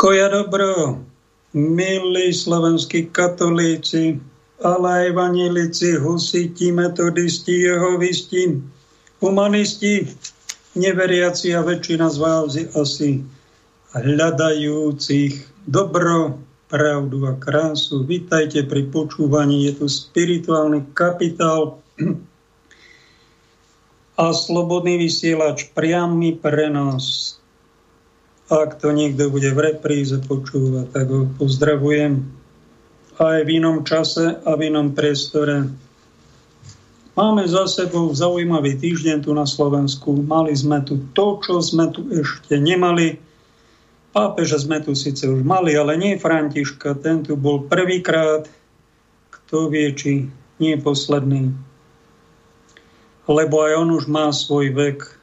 Pokoja dobro, milí slovenskí katolíci, ale aj vanilici, husiti, metodisti, jehovisti, humanisti, neveriaci a väčšina z vás asi hľadajúcich dobro, pravdu a krásu. Vítajte pri počúvaní, je tu spirituálny kapitál a slobodný vysielač priamy pre nás ak to niekto bude v repríze počúvať, tak ho pozdravujem aj v inom čase a v inom priestore. Máme za sebou zaujímavý týždeň tu na Slovensku. Mali sme tu to, čo sme tu ešte nemali. Pápeža sme tu síce už mali, ale nie Františka. Ten tu bol prvýkrát. Kto vie, či nie posledný. Lebo aj on už má svoj vek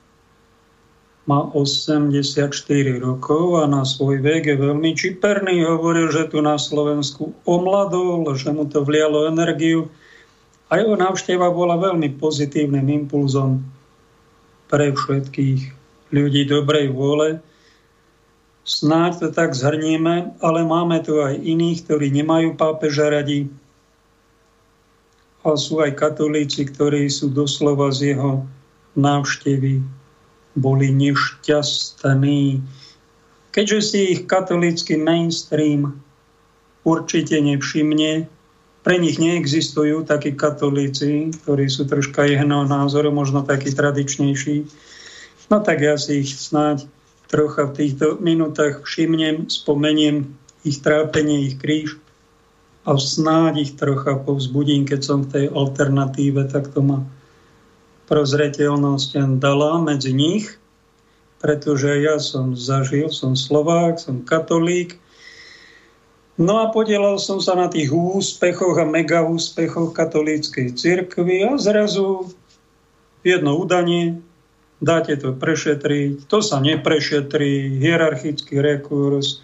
má 84 rokov a na svoj vek je veľmi čiperný. Hovoril, že tu na Slovensku omladol, že mu to vlialo energiu. A jeho návšteva bola veľmi pozitívnym impulzom pre všetkých ľudí dobrej vôle. Snáď to tak zhrnieme, ale máme tu aj iných, ktorí nemajú pápeža radi. A sú aj katolíci, ktorí sú doslova z jeho návštevy boli nešťastní. Keďže si ich katolícky mainstream určite nevšimne, pre nich neexistujú takí katolíci, ktorí sú troška jeho názoru, možno takí tradičnejší. No tak ja si ich snáď trocha v týchto minútach všimnem, spomeniem ich trápenie, ich kríž a snáď ich trocha povzbudím, keď som v tej alternatíve, tak to ma prozreteľnosť dala medzi nich, pretože ja som zažil, som Slovák, som katolík, No a podielal som sa na tých úspechoch a mega úspechoch katolíckej cirkvi a zrazu jedno udanie, dáte to prešetriť, to sa neprešetrí, hierarchický rekurs,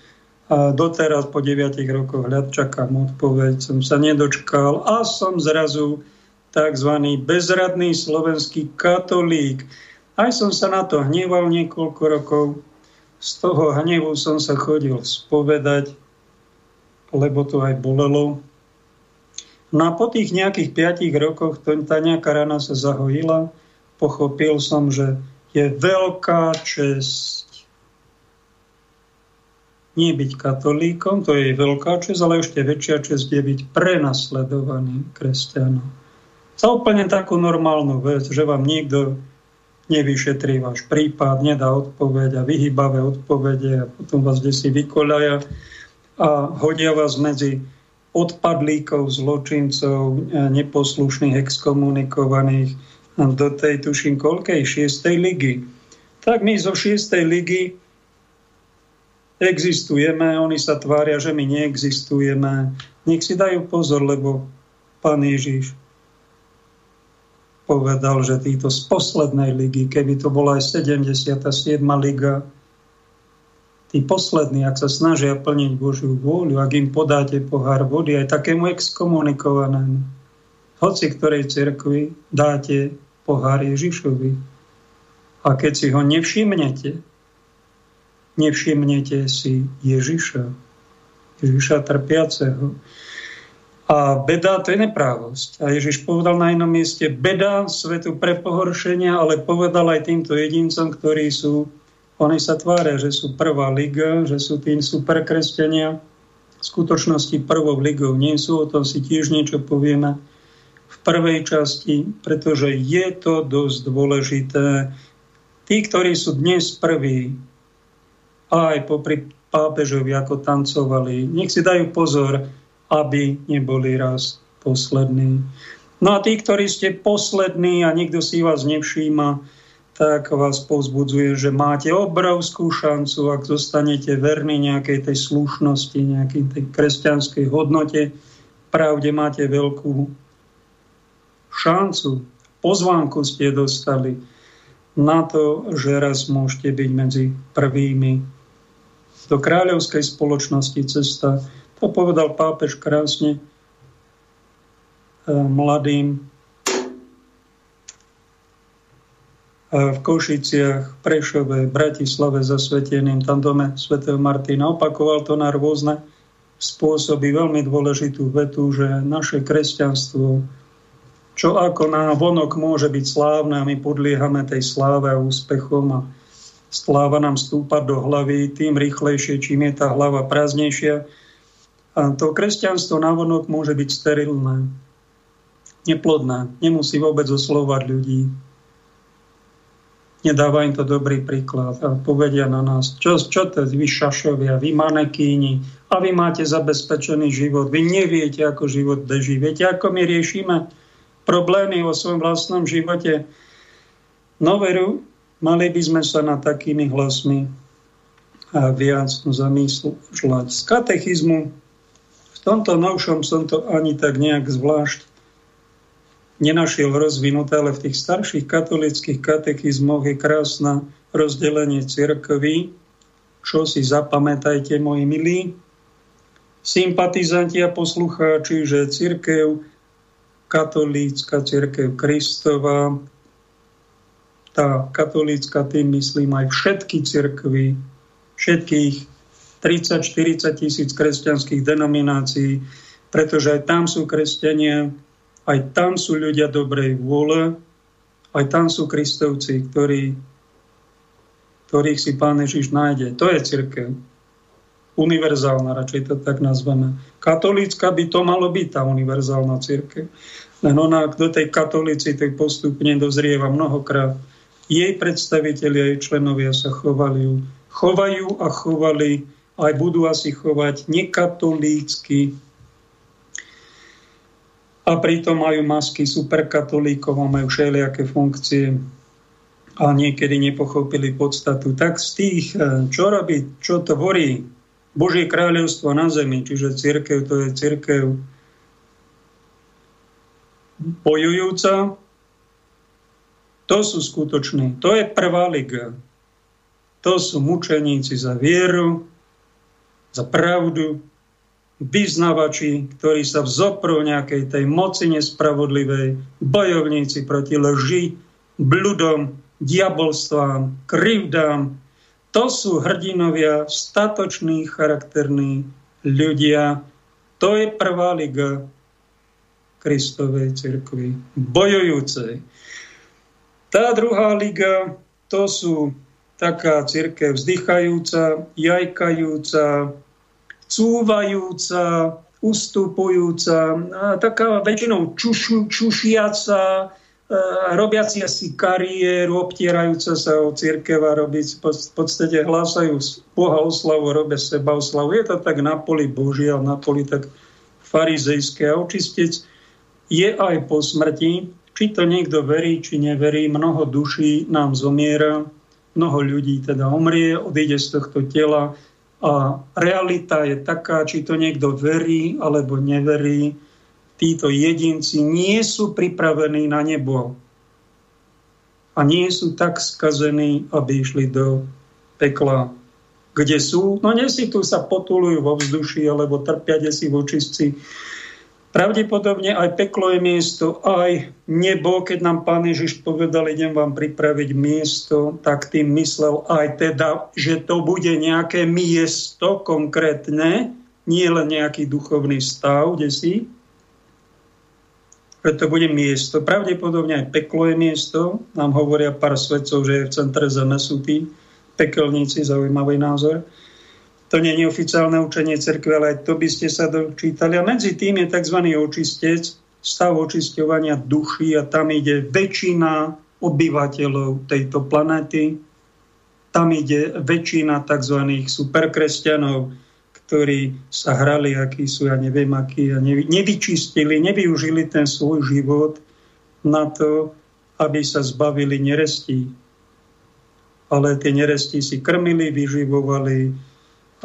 a doteraz po 9 rokoch hľad čakám odpoveď, som sa nedočkal a som zrazu tzv. bezradný slovenský katolík. Aj som sa na to hneval niekoľko rokov. Z toho hnevu som sa chodil spovedať, lebo to aj bolelo. No a po tých nejakých piatich rokoch to, tá nejaká rana sa zahojila. Pochopil som, že je veľká česť nie byť katolíkom, to je veľká česť, ale ešte väčšia česť je byť prenasledovaným kresťanom za úplne takú normálnu vec, že vám niekto nevyšetrí váš prípad, nedá odpoveď a vyhýbavé odpovede a potom vás si vykoľaja a hodia vás medzi odpadlíkov, zločincov, neposlušných, exkomunikovaných do tej, tuším, koľkej, šiestej ligy. Tak my zo šiestej ligy existujeme, oni sa tvária, že my neexistujeme. Nech si dajú pozor, lebo Pán Ježiš povedal, že títo z poslednej ligy, keby to bola aj 77. liga, tí poslední, ak sa snažia plniť Božiu vôľu, ak im podáte pohár vody, aj takému exkomunikovanému, hoci ktorej cirkvi dáte pohár Ježišovi. A keď si ho nevšimnete, nevšimnete si Ježiša, Ježiša trpiaceho, a beda to je neprávosť. A Ježiš povedal na inom mieste, beda svetu pre pohoršenia, ale povedal aj týmto jedincom, ktorí sú, oni sa tvária, že sú prvá liga, že sú tým superkresťania. V skutočnosti prvou ligou nie sú, o tom si tiež niečo povieme v prvej časti, pretože je to dosť dôležité. Tí, ktorí sú dnes prví, aj popri pápežovi, ako tancovali, nech si dajú pozor, aby neboli raz poslední. No a tí, ktorí ste poslední a nikto si vás nevšíma, tak vás povzbudzuje, že máte obrovskú šancu, ak zostanete verní nejakej tej slušnosti, nejakej tej kresťanskej hodnote, pravde máte veľkú šancu. Pozvánku ste dostali na to, že raz môžete byť medzi prvými do kráľovskej spoločnosti cesta to povedal pápež krásne e, mladým v Košiciach, Prešove, Bratislave zasveteným, tam dome svätého Martina. Opakoval to na rôzne spôsoby veľmi dôležitú vetu, že naše kresťanstvo, čo ako na vonok môže byť slávne a my podliehame tej sláve a úspechom a sláva nám stúpa do hlavy, tým rýchlejšie, čím je tá hlava prázdnejšia. A to kresťanstvo na vonok môže byť sterilné, neplodné, nemusí vôbec oslovať ľudí nedáva im to dobrý príklad a povedia na nás, čo, čo to vy šašovia, vy manekíni a vy máte zabezpečený život, vy neviete, ako život beží. Viete, ako my riešime problémy vo svojom vlastnom živote? No veru, mali by sme sa na takými hlasmi a viac zamýšľať. Z katechizmu tomto novšom som to ani tak nejak zvlášť nenašiel rozvinuté, ale v tých starších katolických katechizmoch je krásne rozdelenie cirkvy, čo si zapamätajte, moji milí, sympatizanti a poslucháči, že cirkev katolícka, cirkev Kristova, tá katolícka, tým myslím aj všetky cirkvy, všetkých 30-40 tisíc kresťanských denominácií, pretože aj tam sú kresťania, aj tam sú ľudia dobrej vôle, aj tam sú kristovci, ktorí, ktorých si Pán Ježiš nájde. To je církev. Univerzálna, radšej to tak nazveme. Katolícka by to malo byť, tá univerzálna církev. Len ona do tej katolíci tak postupne dozrieva mnohokrát. Jej predstavitelia, jej členovia sa chovali, chovajú a chovali, aj budú asi chovať nekatolícky, a pritom majú masky superkatolíkov a majú všelijaké funkcie a niekedy nepochopili podstatu. Tak z tých, e, čo robí, čo tvorí Božie kráľovstvo na zemi, čiže církev, to je církev bojujúca, to sú skutoční, to je prvá liga. To sú mučeníci za vieru, za pravdu, vyznavači, ktorí sa vzoprú nejakej tej moci nespravodlivej, bojovníci proti lži, bludom, diabolstvám, krivdám. To sú hrdinovia, statoční, charakterní ľudia. To je prvá liga Kristovej cirkvi, bojujúcej. Tá druhá liga, to sú taká církev vzdychajúca, jajkajúca, cúvajúca, ustupujúca, taká väčšinou čušu, čušiaca, robiaci asi kariéru, obtierajúca sa o církev a robiť, v podstate hlásajú Boha oslavu, robia seba oslavu. Je to tak na poli Božia, na poli tak farizejské. A očistec je aj po smrti, či to niekto verí, či neverí, mnoho duší nám zomiera, mnoho ľudí teda omrie, odíde z tohto tela, a realita je taká, či to niekto verí alebo neverí, títo jedinci nie sú pripravení na nebo a nie sú tak skazení, aby išli do pekla. Kde sú? No nie si tu sa potulujú vo vzduši alebo trpia si v očistci Pravdepodobne aj peklo je miesto, aj nebo, keď nám pán Ježiš povedal, idem vám pripraviť miesto, tak tým myslel aj teda, že to bude nejaké miesto konkrétne, nie len nejaký duchovný stav, kde si, že to bude miesto. Pravdepodobne aj peklo je miesto. Nám hovoria pár svedcov, že je v centre zeme sú tí pekelníci, zaujímavý názor. To nie je oficiálne učenie cerkve, ale aj to by ste sa dočítali. A medzi tým je tzv. očistec, stav očisťovania duší a tam ide väčšina obyvateľov tejto planéty. Tam ide väčšina tzv. superkresťanov, ktorí sa hrali, akí sú, ja neviem, akí, a nevyčistili, nevyužili ten svoj život na to, aby sa zbavili nerestí. Ale tie neresti si krmili, vyživovali,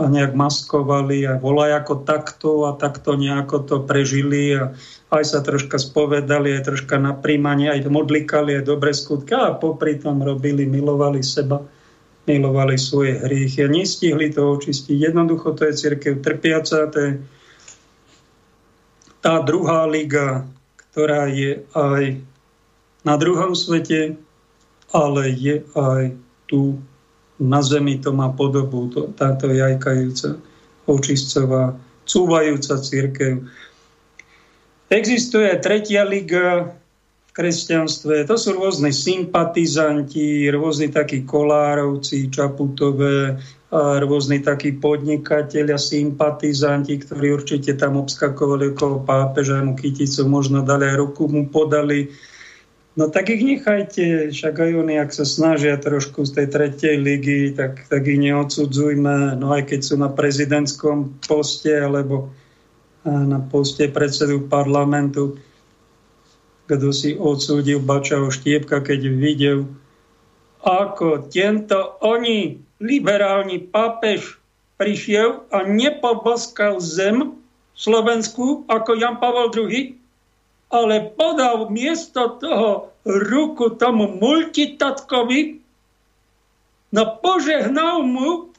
nejak maskovali a volaj ako takto a takto nejako to prežili a aj sa troška spovedali, aj troška na príjmanie, aj modlikali, aj dobre skutky a popri tom robili, milovali seba, milovali svoje hriechy a nestihli to očistiť. Jednoducho to je církev trpiaca, to je tá druhá liga, ktorá je aj na druhom svete, ale je aj tu na zemi, to má podobu, to, táto jajkajúca, očistcová, cúvajúca církev. Existuje tretia liga v kresťanstve, to sú rôzne sympatizanti, rôzni takí kolárovci, čaputové, a rôzni takí podnikatelia, sympatizanti, ktorí určite tam obskakovali okolo pápeža, mu kyticu možno dali aj ruku, mu podali. No tak ich nechajte, však aj oni, ak sa snažia trošku z tej tretej ligy, tak, tak ich neodsudzujme, no aj keď sú na prezidentskom poste, alebo na poste predsedu parlamentu, kto si odsúdil Bačaho Štiepka, keď videl, ako tento oni liberálny pápež prišiel a nepoboskal zem Slovensku ako Jan Pavel II, ale podal miesto toho ruku tomu multitatkovi, no požehnal mu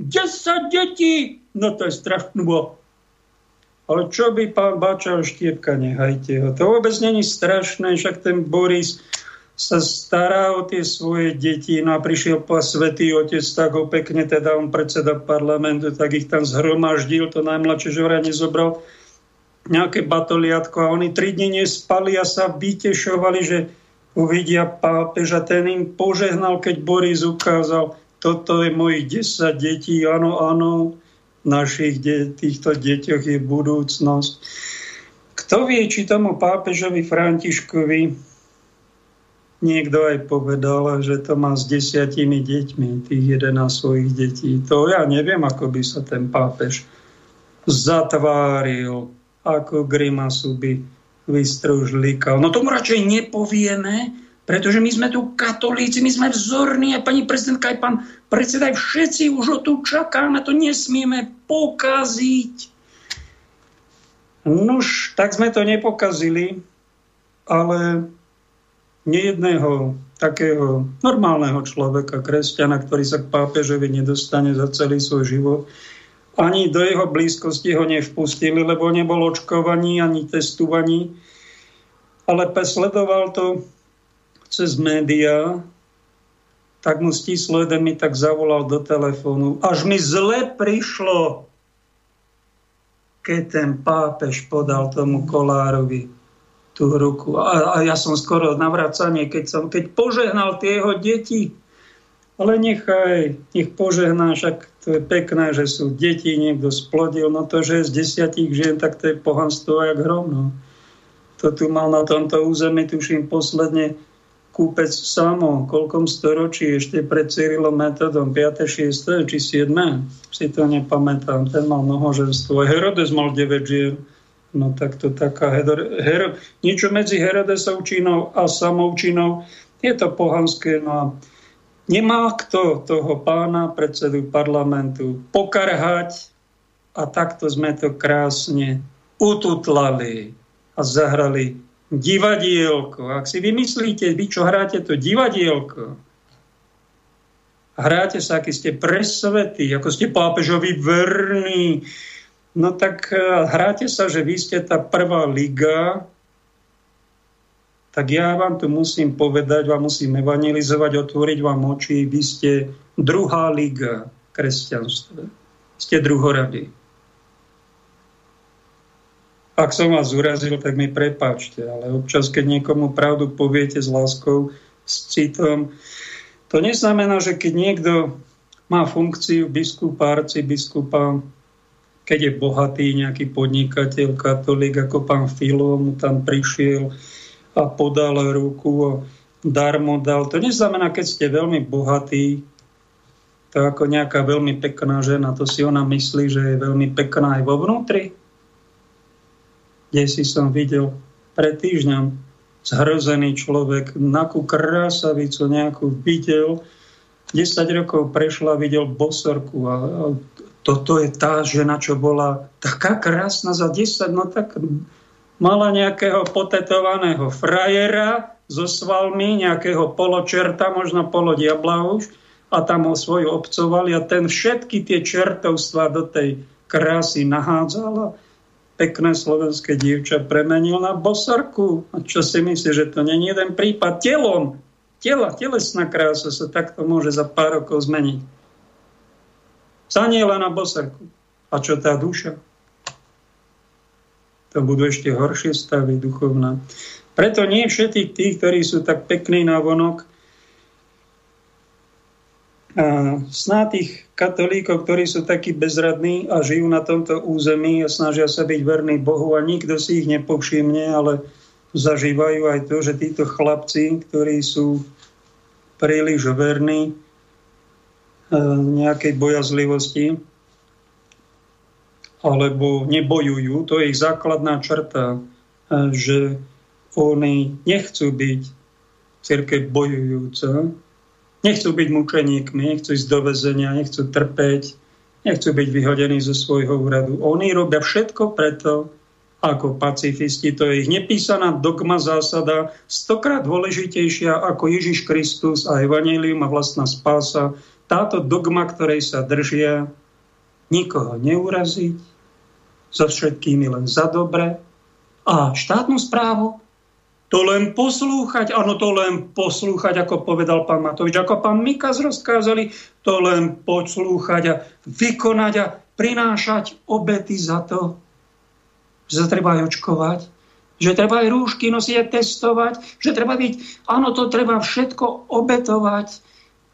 10 detí. No to je strašný Ale čo by pán Bačal Štiepka, nehajte ho. To vôbec není strašné, však ten Boris sa stará o tie svoje deti. No a prišiel po svetý otec, tak ho pekne, teda on predseda parlamentu, tak ich tam zhromaždil, to najmladšie žora nezobral nejaké batoliatko a oni tri dni nespali a sa vytešovali, že uvidia pápeža. Ten im požehnal, keď Boris ukázal, toto je mojich 10 detí, áno, áno, našich de- týchto deťoch je budúcnosť. Kto vie, či tomu pápežovi Františkovi Niekto aj povedal, že to má s desiatimi deťmi, tých 11 svojich detí. To ja neviem, ako by sa ten pápež zatváril, ako grimasu by vystružlikal. No tomu radšej nepovieme, pretože my sme tu katolíci, my sme vzorní a pani prezidentka aj pán predseda, aj všetci už o tu čakáme, to nesmieme pokaziť. Nož, tak sme to nepokazili, ale nejedného takého normálneho človeka, kresťana, ktorý sa k pápežovi nedostane za celý svoj život. Ani do jeho blízkosti ho nevpustili, lebo nebol očkovaný ani testovaný, ale sledoval to cez médiá, tak mu stislo jeden mi tak zavolal do telefónu. Až mi zle prišlo, keď ten pápež podal tomu Kolárovi tú ruku. A, a ja som skoro na vracanie, keď, som, keď požehnal tie jeho deti. Ale nechaj, nech požehná, však to je pekné, že sú deti, niekto splodil. No to, že je z desiatich žien, tak to je pohanstvo jak hrom. No. To tu mal na tomto území, tuším, posledne kúpec samo, koľkom storočí, ešte pred Cyrilom metodom, 5. 6. či 7. Si to nepamätám. Ten mal mnohoženstvo. Herodes mal 9 žien. No tak to taká Hedor, Her, niečo medzi Herodesovčinou a samoučinou. Je to pohanské. No a nemá kto toho pána, predsedu parlamentu, pokarhať a takto sme to krásne ututlali a zahrali divadielko. Ak si vymyslíte, vy čo hráte to divadielko, hráte sa, aký ste presvetí, ako ste pápežovi verní, No tak e, hráte sa, že vy ste tá prvá liga, tak ja vám tu musím povedať, vám musím evangelizovať, otvoriť vám oči, vy ste druhá liga kresťanstva. Ste druhorady. Ak som vás urazil, tak mi prepáčte, ale občas, keď niekomu pravdu poviete s láskou, s citom, to neznamená, že keď niekto má funkciu biskupa, arcibiskupa, keď je bohatý nejaký podnikateľ, katolík, ako pán Filo, mu tam prišiel a podal ruku a darmo dal. To neznamená, keď ste veľmi bohatí, to ako nejaká veľmi pekná žena, to si ona myslí, že je veľmi pekná aj vo vnútri. Kde si som videl pred týždňom zhrozený človek, nakú krásavicu nejakú videl, 10 rokov prešla, videl bosorku a, a toto je tá žena, čo bola taká krásna za 10, no tak mala nejakého potetovaného frajera so svalmi, nejakého poločerta, možno polodiabla už, a tam ho svoju obcovali a ten všetky tie čertovstva do tej krásy nahádzala. Pekné slovenské dievča premenil na bosorku. A čo si myslíš, že to není jeden prípad telom? tela, telesná krása sa takto môže za pár rokov zmeniť. Zaniela na boserku. A čo tá duša? To budú ešte horšie stavy duchovná. Preto nie všetkých tých, ktorí sú tak pekní na vonok, a sná tých katolíkov, ktorí sú takí bezradní a žijú na tomto území a snažia sa byť verní Bohu a nikto si ich nepovšimne, ale zažívajú aj to, že títo chlapci, ktorí sú príliš verní e, nejakej bojazlivosti alebo nebojujú, to je ich základná črta, e, že oni nechcú byť církev bojujúca, Nechcú byť mučeníkmi, nechcú ísť do väzenia, nechcú trpeť, nechcú byť vyhodení zo svojho úradu. Oni robia všetko preto, ako pacifisti. To je ich nepísaná dogma zásada, stokrát dôležitejšia ako Ježiš Kristus a Evangelium a vlastná spása. Táto dogma, ktorej sa držia, nikoho neuraziť, so všetkými len za dobre a štátnu správu? To len poslúchať, áno, to len poslúchať, ako povedal pán Matovič, ako pán Mikas rozkázali, to len poslúchať a vykonať a prinášať obety za to, že treba aj očkovať, že treba aj rúšky nosiť a testovať, že treba byť, áno, to treba všetko obetovať,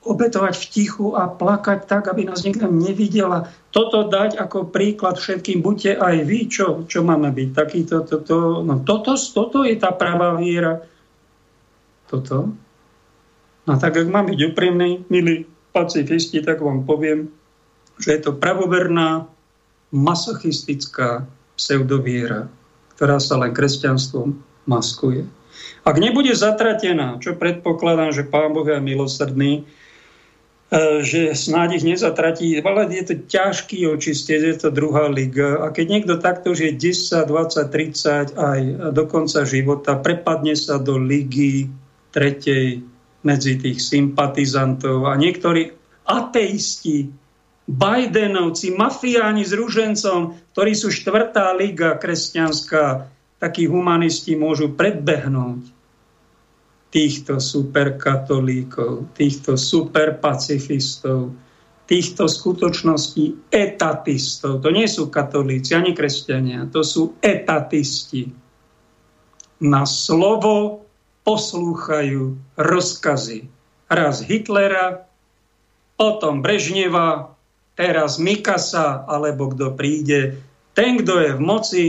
obetovať v tichu a plakať tak, aby nás niekto nevidel a toto dať ako príklad všetkým. Buďte aj vy, čo, čo máme byť. Takýto, toto, no toto, toto je tá pravá viera. Toto. No tak, ak mám byť úprimný, milí pacifisti, tak vám poviem, že je to pravoverná, masochistická pseudoviera, ktorá sa len kresťanstvom maskuje. Ak nebude zatratená, čo predpokladám, že Pán Boh je milosrdný, že snáď ich nezatratí, ale je to ťažký očistec, je to druhá liga. A keď niekto takto už je 10, 20, 30 aj do konca života, prepadne sa do ligy tretej medzi tých sympatizantov. A niektorí ateisti, Bidenovci, mafiáni s ružencom, ktorí sú štvrtá liga kresťanská, takí humanisti môžu predbehnúť týchto superkatolíkov, týchto superpacifistov, týchto skutočností etatistov. To nie sú katolíci ani kresťania, to sú etatisti. Na slovo poslúchajú rozkazy. Raz Hitlera, potom Brežneva, teraz Mikasa, alebo kto príde. Ten, kto je v moci,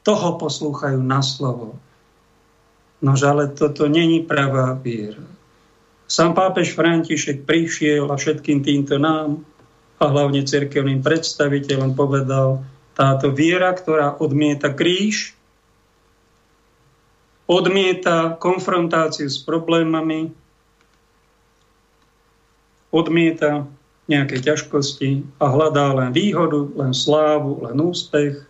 toho poslúchajú na slovo. Nož ale toto není pravá viera. Sám pápež František prišiel a všetkým týmto nám a hlavne cerkevným predstaviteľom povedal, táto viera, ktorá odmieta kríž, odmieta konfrontáciu s problémami, odmieta nejaké ťažkosti a hľadá len výhodu, len slávu, len úspech,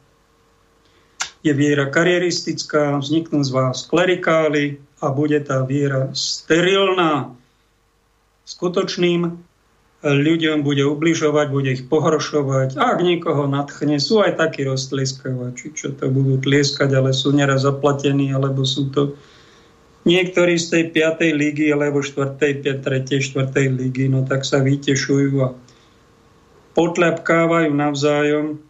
je viera karieristická, vzniknú z vás klerikáli a bude tá viera sterilná. Skutočným ľuďom bude ubližovať, bude ich pohoršovať. Ak niekoho nadchne, sú aj takí roztlieskovači, čo to budú tlieskať, ale sú neraz zaplatení, alebo sú to niektorí z tej 5. ligy, alebo 4. 5. 3. 4. ligy, no tak sa vytešujú a potľapkávajú navzájom.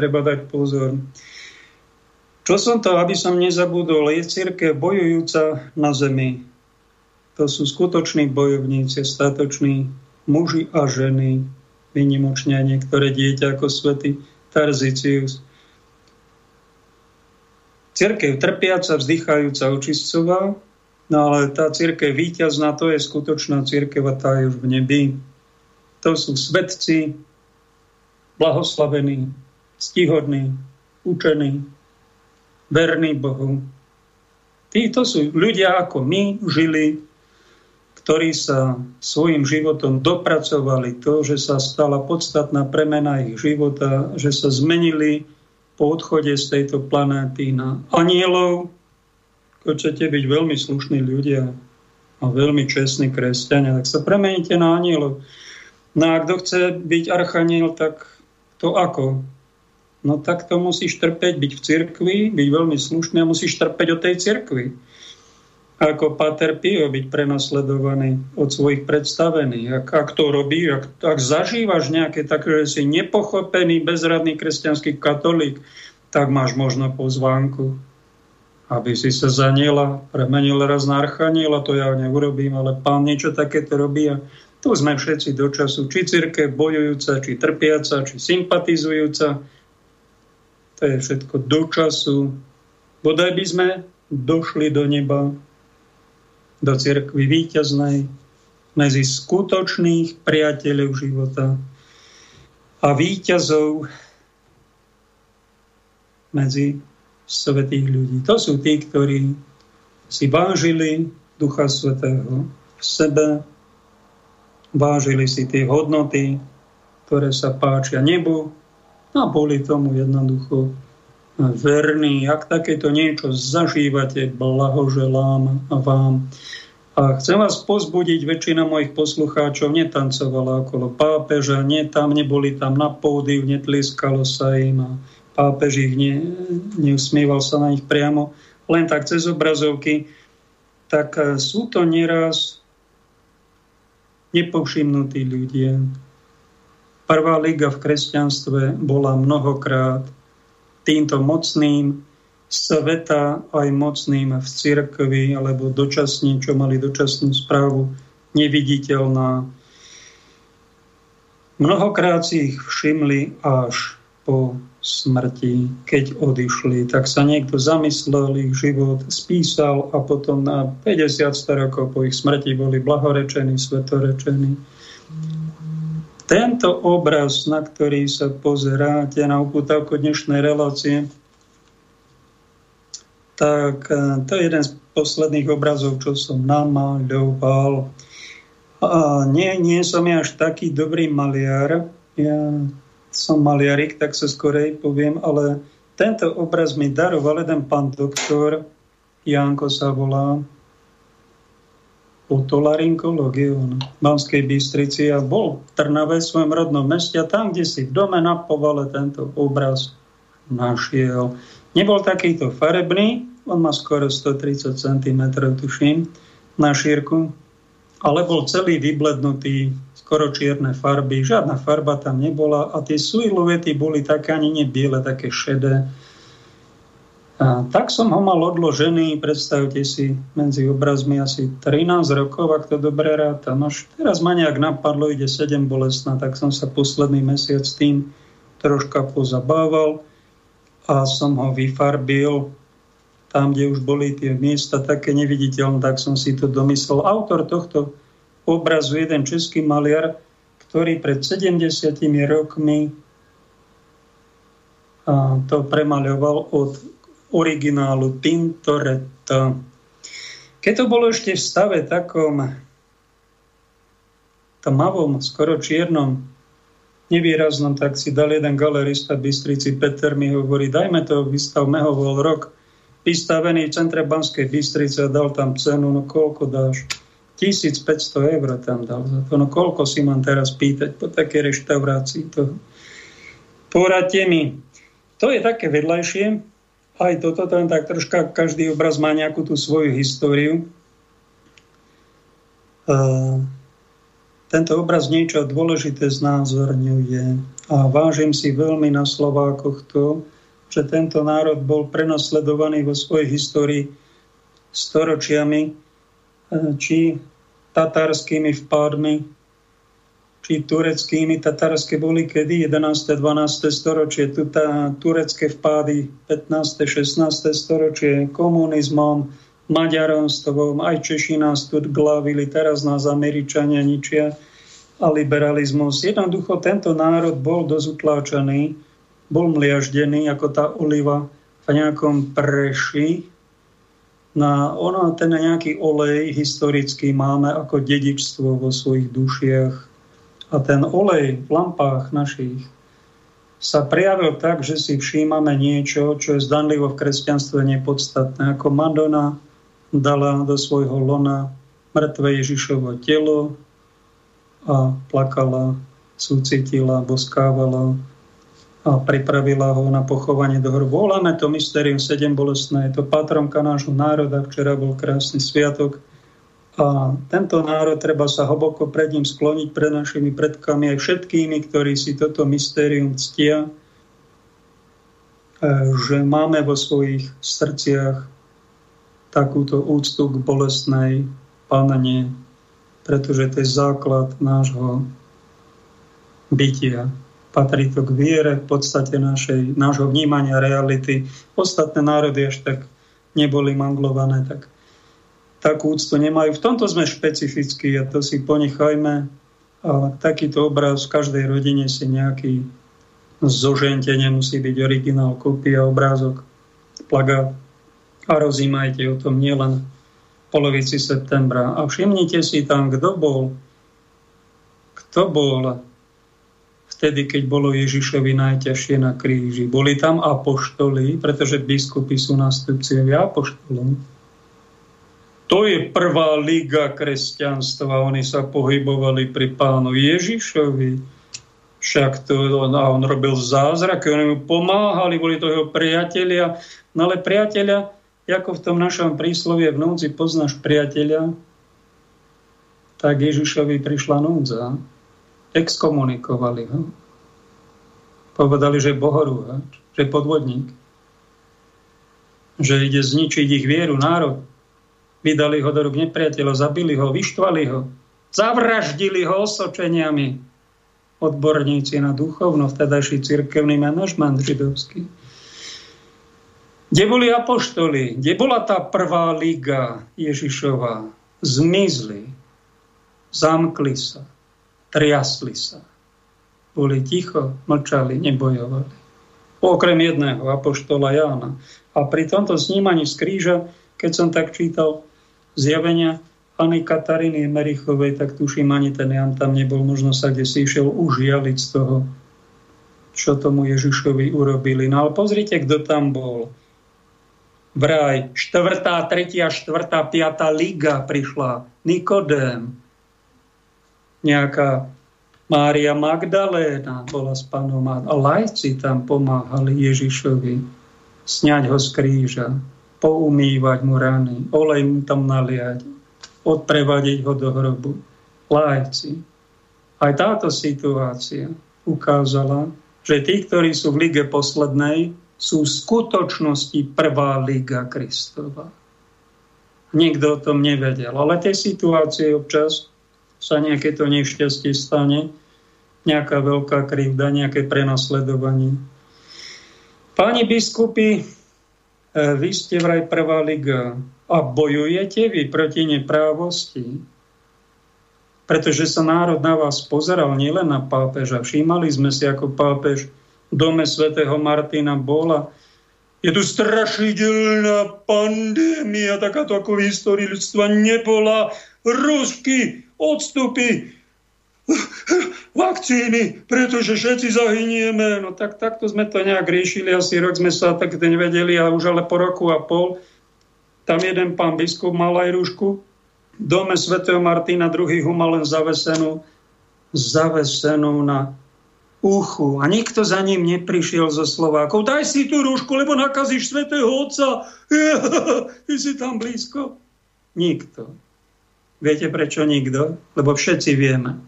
Treba dať pozor. Čo som to, aby som nezabudol, je církev bojujúca na zemi. To sú skutoční bojovníci, statoční muži a ženy, vynimočne niektoré dieťa ako svätý Tarzicius. Církev trpiaca, vzdychajúca, očistcová, no ale tá církev víťazná, to je skutočná církev a tá je už v nebi. To sú svetci, blahoslavení, stihodní, učení, verní Bohu. Títo sú ľudia ako my žili, ktorí sa svojim životom dopracovali to, že sa stala podstatná premena ich života, že sa zmenili po odchode z tejto planéty na anielov. Chcete byť veľmi slušní ľudia a veľmi čestní kresťania, tak sa premeníte na anielov. No a kto chce byť archaniel, tak to ako? No tak to musíš trpeť byť v cirkvi, byť veľmi slušný a musíš trpeť o tej cirkvi. ako Pater Pio byť prenasledovaný od svojich predstavených. Ak, ak to robí, ak, ak zažívaš nejaké také, že si nepochopený, bezradný kresťanský katolík, tak máš možno pozvánku, aby si sa zaniela, premenil raz na archaniela, to ja neurobím, ale pán niečo takéto robí a tu sme všetci do času, či církev bojujúca, či trpiaca, či sympatizujúca. To je všetko do času. Bodaj by sme došli do neba, do cirkvi víťaznej, medzi skutočných priateľov života a víťazov medzi svetých ľudí. To sú tí, ktorí si vážili Ducha Svetého v sebe, vážili si tie hodnoty, ktoré sa páčia nebu a boli tomu jednoducho verní. Ak takéto niečo zažívate, blahoželám vám. A chcem vás pozbudiť, väčšina mojich poslucháčov netancovala okolo pápeža, nie tam, neboli tam na pódiu, netliskalo sa im a pápež ich ne, neusmieval sa na nich priamo, len tak cez obrazovky, tak sú to nieraz nepovšimnutí ľudia. Prvá liga v kresťanstve bola mnohokrát týmto mocným sveta aj mocným v cirkvi alebo dočasne, čo mali dočasnú správu, neviditeľná. Mnohokrát si ich všimli až po smrti, keď odišli. Tak sa niekto zamyslel, ich život spísal a potom na 50 rokov po ich smrti boli blahorečení, svetorečení. Tento obraz, na ktorý sa pozeráte na upútavku dnešnej relácie, tak e, to je jeden z posledných obrazov, čo som namaľoval. A nie, nie som ja až taký dobrý maliar. Ja som maliarik, tak sa skorej poviem, ale tento obraz mi daroval jeden pán doktor, Janko sa volá, otolaryngológiu v Banskej Bystrici a bol v Trnave, v svojom rodnom meste a tam, kde si v dome na povale tento obraz našiel. Nebol takýto farebný, on má skoro 130 cm, tuším, na šírku, ale bol celý vyblednutý skoro čierne farby, žiadna farba tam nebola a tie siluety boli také ani nie biele, také šedé. A tak som ho mal odložený, predstavte si, medzi obrazmi asi 13 rokov, ak to dobre rátam. Až teraz ma nejak napadlo, ide 7 bolestná, tak som sa posledný mesiac tým troška pozabával a som ho vyfarbil tam, kde už boli tie miesta také neviditeľné, tak som si to domyslel. Autor tohto obrazu jeden český maliar, ktorý pred 70 rokmi to premaľoval od originálu Tintoretto. Keď to bolo ešte v stave takom tmavom, skoro čiernom, nevýraznom, tak si dal jeden galerista Bystrici, Peter mi hovorí, dajme to, vystavme ho vol rok, vystavený v centre Banskej Bystrice a dal tam cenu, no koľko dáš? 1500 eur tam dal za to. No koľko si mám teraz pýtať po také reštaurácii toho? Poradte mi. To je také vedľajšie. Aj toto, tam tak troška, každý obraz má nejakú tú svoju históriu. Uh, tento obraz niečo dôležité znázorňuje a vážim si veľmi na Slovákoch to, že tento národ bol prenasledovaný vo svojej histórii storočiami, či tatarskými vpádmi, či tureckými. Tatarské boli kedy 11. 12. storočie, tu tá, turecké vpády 15. 16. storočie komunizmom, maďaronstvom, aj Češi nás tu glavili, teraz nás Američania ničia a liberalizmus. Jednoducho tento národ bol dosť utláčaný, bol mliaždený ako tá oliva v nejakom preši, na ono, ten nejaký olej historický máme ako dedičstvo vo svojich dušiach. A ten olej v lampách našich sa prejavil tak, že si všímame niečo, čo je zdanlivo v kresťanstve nepodstatné. Ako Madonna dala do svojho lona mŕtve Ježišovo telo a plakala, súcitila, boskávala. a pripravila ho na pochovanie do hrobu. Voláme to Mysterium 7 bolestné, je to patronka nášho národa, včera bol krásny sviatok a tento národ treba sa hlboko pred ním skloniť pred našimi predkami aj všetkými, ktorí si toto mystérium ctia, e, že máme vo svojich srdciach takúto úctu k bolestnej panne, pretože to je základ nášho bytia. Patrí to k viere, v podstate našej, nášho vnímania reality. Ostatné národy až tak neboli manglované, tak takú úctu nemajú. V tomto sme špecifickí a to si ponechajme. Ale takýto obraz v každej rodine si nejaký zožente, nemusí byť originál, kópia, obrázok, plagát. A rozímajte o tom nielen v polovici septembra. A všimnite si tam, kto bol, kto bol vtedy, keď bolo Ježišovi najťažšie na kríži. Boli tam apoštoli, pretože biskupy sú nástupcovia apoštolov. To je prvá liga kresťanstva. Oni sa pohybovali pri pánu Ježišovi. Však to, on, a on robil zázraky, oni mu pomáhali, boli to jeho priatelia. No ale priatelia, ako v tom našom príslovie v núdzi poznáš priateľa, tak Ježišovi prišla núdza exkomunikovali ho. Povedali, že je bohorúhač, že je podvodník, že ide zničiť ich vieru, národ. Vydali ho do rúk nepriateľov, zabili ho, vyštvali ho, zavraždili ho osočeniami odborníci na duchovno, vtedajší cirkevný manažment židovský. Kde boli apoštoli? Kde bola tá prvá liga Ježišova? Zmizli. Zamkli sa triasli sa. Boli ticho, mlčali, nebojovali. Okrem jedného, apoštola Jána. A pri tomto snímaní z kríža, keď som tak čítal zjavenia Ani Kataríny Merichovej, tak tuším, ani ten Jan tam nebol. Možno sa kde si išiel užjaliť z toho, čo tomu Ježišovi urobili. No ale pozrite, kto tam bol. Vraj, štvrtá, tretia, štvrtá, piatá liga prišla. Nikodém, nejaká Mária Magdaléna bola s pánom a lajci tam pomáhali Ježišovi sňať ho z kríža, poumývať mu rany, olej mu tam naliať, odprevadiť ho do hrobu. Lajci. Aj táto situácia ukázala, že tí, ktorí sú v lige poslednej, sú v skutočnosti prvá liga Kristova. Nikto o tom nevedel. Ale tie situácie občas sa nejaké to nešťastie stane, nejaká veľká krivda, nejaké prenasledovanie. Páni biskupy, vy ste vraj prvá liga a bojujete vy proti neprávosti, pretože sa národ na vás pozeral nielen na pápeža. Všímali sme si, ako pápež v dome svätého Martina bola. Je tu strašidelná pandémia, takáto ako v histórii ľudstva nebola. Rusky odstupy, vakcíny, pretože všetci zahynieme. No tak takto sme to nejak riešili, asi rok sme sa tak nevedeli a už ale po roku a pol tam jeden pán biskup mal aj rúšku, v dome svätého Martina druhý ho mal len zavesenú, zavesenú na uchu. A nikto za ním neprišiel zo Slovákov. Daj si tú rúšku, lebo nakazíš svätého Otca. Ty si tam blízko. Nikto. Viete prečo nikto? Lebo všetci vieme.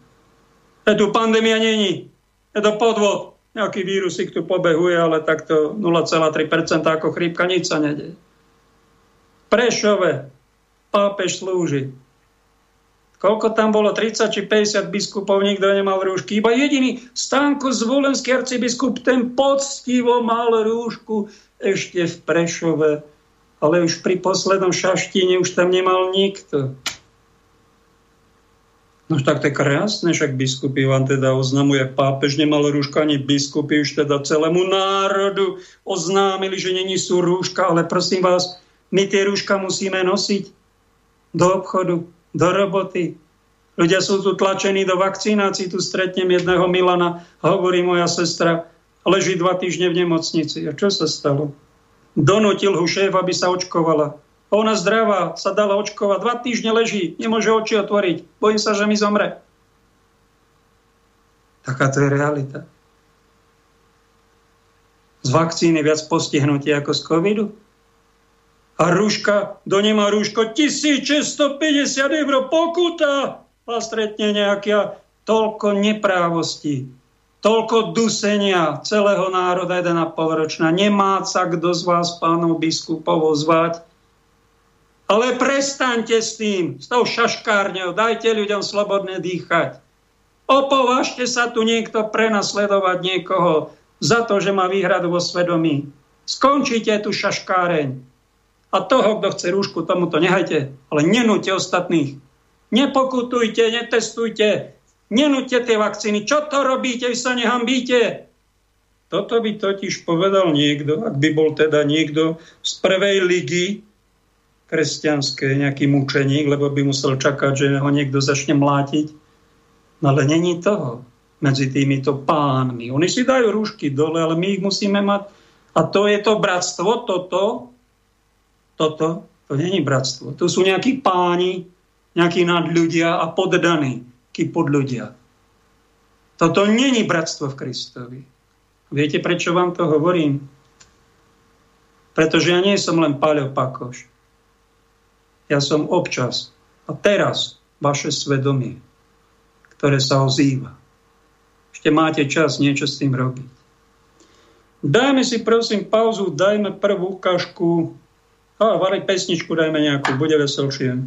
Je tu pandémia není. Je to podvod. Nejaký vírusik tu pobehuje, ale takto 0,3% ako chrípka, nič sa nedie. Prešove pápež slúži. Koľko tam bolo? 30 či 50 biskupov, nikto nemal rúšky. Iba jediný stánko zvolenský arcibiskup, ten poctivo mal rúšku ešte v Prešove. Ale už pri poslednom šaštine už tam nemal nikto. No tak to je krásne, však biskupy vám teda oznamuje, pápež nemal rúška, ani biskupy už teda celému národu oznámili, že není sú rúška, ale prosím vás, my tie rúška musíme nosiť do obchodu, do roboty. Ľudia sú tu tlačení do vakcinácií, tu stretnem jedného Milana, hovorí moja sestra, leží dva týždne v nemocnici. A čo sa stalo? Donutil ho šéf, aby sa očkovala. Ona zdravá, sa dala očkovať, dva týždne leží, nemôže oči otvoriť, bojím sa, že mi zomre. Taká to je realita. z vakcíny viac postihnutí ako z covidu? A rúška, do nemá rúško 1650 eur pokuta a stretne nejaká toľko neprávostí, toľko dusenia celého národa 1,5 ročná. Nemá sa kto z vás, pánov biskupov, zvať. Ale prestaňte s tým, s tou šaškárňou, dajte ľuďom slobodne dýchať. Opovažte sa tu niekto prenasledovať niekoho za to, že má výhradu vo svedomí. Skončite tu šaškáreň. A toho, kto chce rúšku, tomuto nehajte, ale nenúte ostatných. Nepokutujte, netestujte, nenúte tie vakcíny. Čo to robíte, vy sa nehambíte? Toto by totiž povedal niekto, ak by bol teda niekto z prvej ligy kresťanskej, nejaký mučeník, lebo by musel čakať, že ho niekto začne mlátiť. No ale není toho medzi týmito pánmi. Oni si dajú rúšky dole, ale my ich musíme mať. A to je to bratstvo, toto, toto, to není bratstvo. To sú nejakí páni, nejakí nadľudia a poddaní, ký podľudia. Toto není bratstvo v Kristovi. Viete, prečo vám to hovorím? Pretože ja nie som len Paľo Pakoš. Ja som občas a teraz vaše svedomie, ktoré sa ozýva. Ešte máte čas niečo s tým robiť. Dajme si prosím pauzu, dajme prvú ukážku a variť pesničku dajme nejakú, bude veselšie.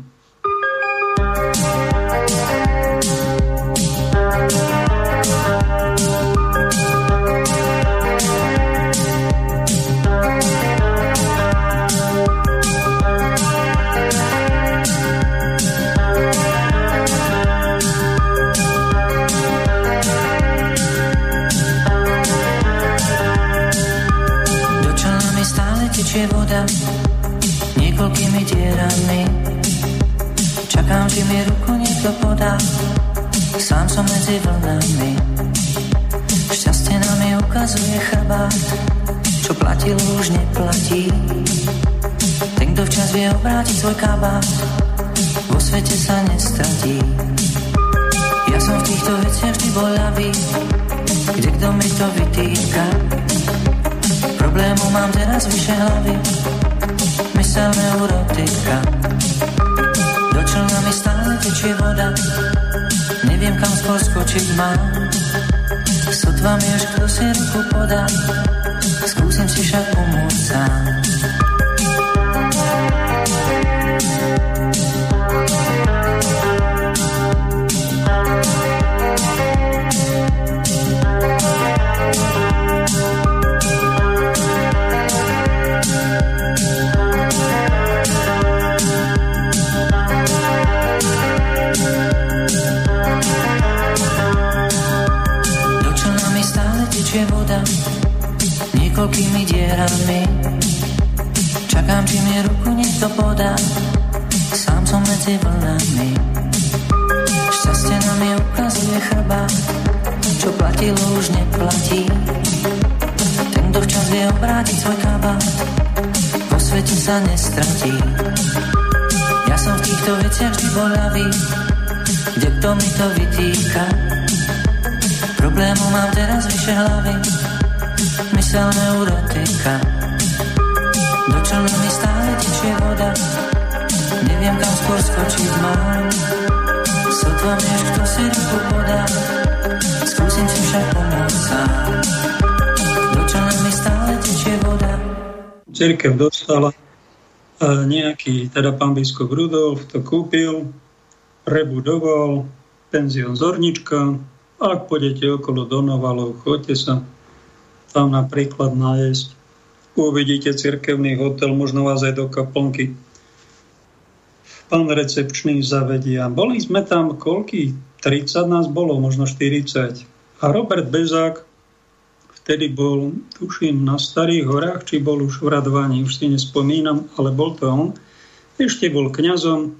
Tečie voda niekoľkými dierami. Čakám, či mi ruku niekto podá, sám som medzi vlnami. Šťastie nám mi ukazuje chrbát, čo platilo už neplatí. Ten, kto včas vie obrátiť svoj kabát, vo svete sa nestratí. Ja som v týchto veciach vždy ľavý, kde kto mi to vytýka. Problému mám teraz vyše hlavy, mysel neurotika. Do člna mi stále tečie voda, neviem kam skočiť mám. Sotva mi už kto si ruku podá, skúsim si však pomôcť sám. Niekoľkými dierami. Čakám, či mi ruku niekto podá, sám som medzi vlnami. Šťastie nám je ukazuje chrba, čo platilo už neplatí. Ten, kto včas vie obrátiť svoj kabát, vo svete sa nestratí. Ja som v týchto veciach vždy bolavý, kde kto mi to vytýka. Problému mám teraz vyše hlavy, mysel neurotika. Do člnu mi stále tečie voda, neviem kam skôr skočiť mám. Sotva až kto si ruku podá, skúsim si však pomôcť sám. Do člnu mi stále tečie voda. Cirkev dostala e, nejaký, teda pán biskup Rudolf to kúpil, prebudoval, penzión Zornička, ak pôjdete okolo Donovalov, choďte sa tam napríklad nájsť. Uvidíte cirkevný hotel, možno vás aj do kaplnky. Pán recepčný zavedia. Boli sme tam koľky? 30 nás bolo, možno 40. A Robert Bezák vtedy bol, tuším, na Starých horách, či bol už v Radovaní, už si nespomínam, ale bol to on. Ešte bol kňazom,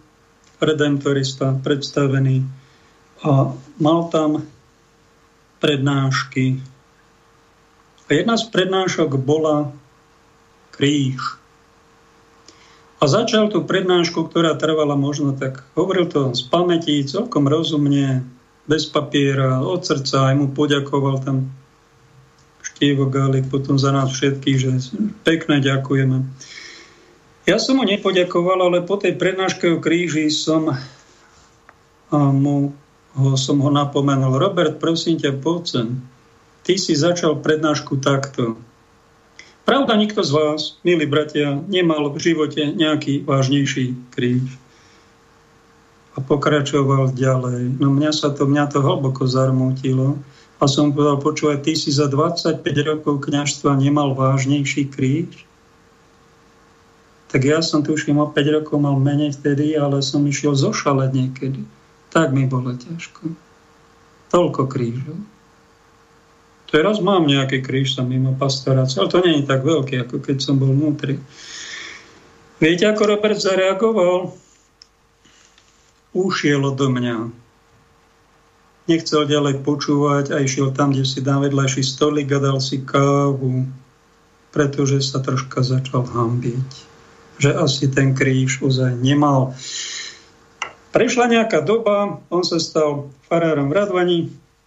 redemptorista, predstavený a mal tam prednášky jedna z prednášok bola kríž. A začal tú prednášku, ktorá trvala možno tak, hovoril to z pamäti, celkom rozumne, bez papiera, od srdca, aj mu poďakoval tam Štievo Gálik, potom za nás všetkých, že pekne ďakujeme. Ja som mu nepoďakoval, ale po tej prednáške o kríži som a mu ho, som ho napomenul. Robert, prosím ťa, poď sem. Ty si začal prednášku takto. Pravda, nikto z vás, milí bratia, nemal v živote nejaký vážnejší kríž. A pokračoval ďalej. No mňa sa to, mňa to hlboko zarmútilo. A som povedal, počúvaj, ty si za 25 rokov kňažstva nemal vážnejší kríž? Tak ja som tuším o 5 rokov mal menej vtedy, ale som išiel zošaleť niekedy. Tak mi bolo ťažko. Toľko krížov. Teraz mám nejaký kríž sa mimo pastorácie, ale to nie je tak veľký, ako keď som bol vnútri. Viete, ako Robert zareagoval? Ušiel do mňa. Nechcel ďalej počúvať a išiel tam, kde si dám vedľajší stolík a dal si kávu, pretože sa troška začal hambiť. Že asi ten kríž ozaj nemal. Prešla nejaká doba, on sa stal farárom v Radvani,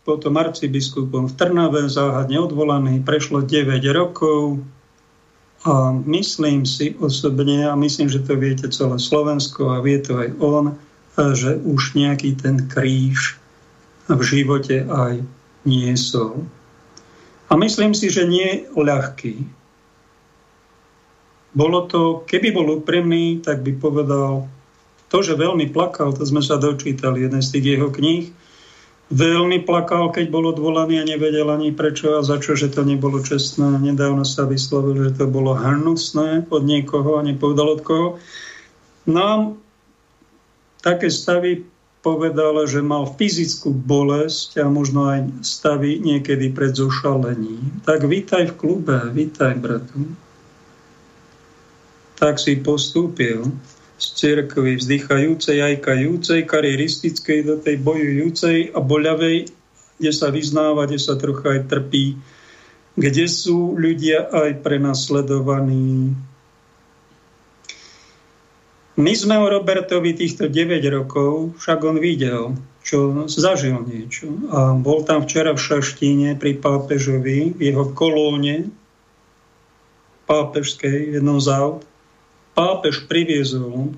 potom arcibiskupom v Trnave, záhadne odvolaný, prešlo 9 rokov a myslím si osobne, a myslím, že to viete celé Slovensko a vie to aj on, že už nejaký ten kríž v živote aj niesol. A myslím si, že nie ľahký. Bolo to, keby bol úprimný, tak by povedal, to, že veľmi plakal, to sme sa dočítali, jeden z tých jeho kníh, Veľmi plakal, keď bol odvolaný a nevedel ani prečo a za čo, že to nebolo čestné. Nedávno sa vyslovil, že to bolo hnusné od niekoho a nepovedal od koho. No také stavy povedal, že mal fyzickú bolesť a možno aj stavy niekedy pred zošalením. Tak vítaj v klube, vítaj, bratu. Tak si postúpil z cirkvy vzdychajúcej, ajkajúcej, kariéristickej do tej bojujúcej a boľavej, kde sa vyznáva, kde sa trocha aj trpí, kde sú ľudia aj prenasledovaní. My sme o Robertovi týchto 9 rokov, však on videl, čo zažil niečo. A bol tam včera v Šaštíne pri pápežovi, v jeho kolóne pápežskej, jednom z aut pápež priviezol,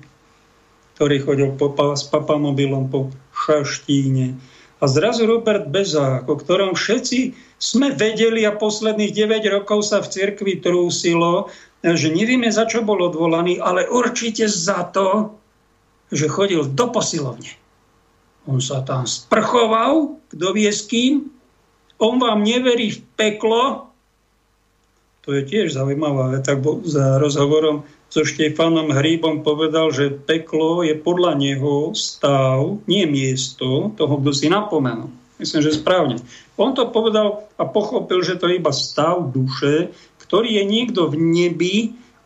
ktorý chodil po, s papamobilom po Šaštíne. A zrazu Robert Bezák, o ktorom všetci sme vedeli a posledných 9 rokov sa v cirkvi trúsilo, že nevieme, za čo bol odvolaný, ale určite za to, že chodil do posilovne. On sa tam sprchoval, kto vie s kým, on vám neverí v peklo, to je tiež zaujímavé, tak za rozhovorom so Štefanom Hríbom povedal, že peklo je podľa neho stav, nie miesto toho, kto si napomenul. Myslím, že správne. On to povedal a pochopil, že to je iba stav duše, ktorý je niekto v nebi,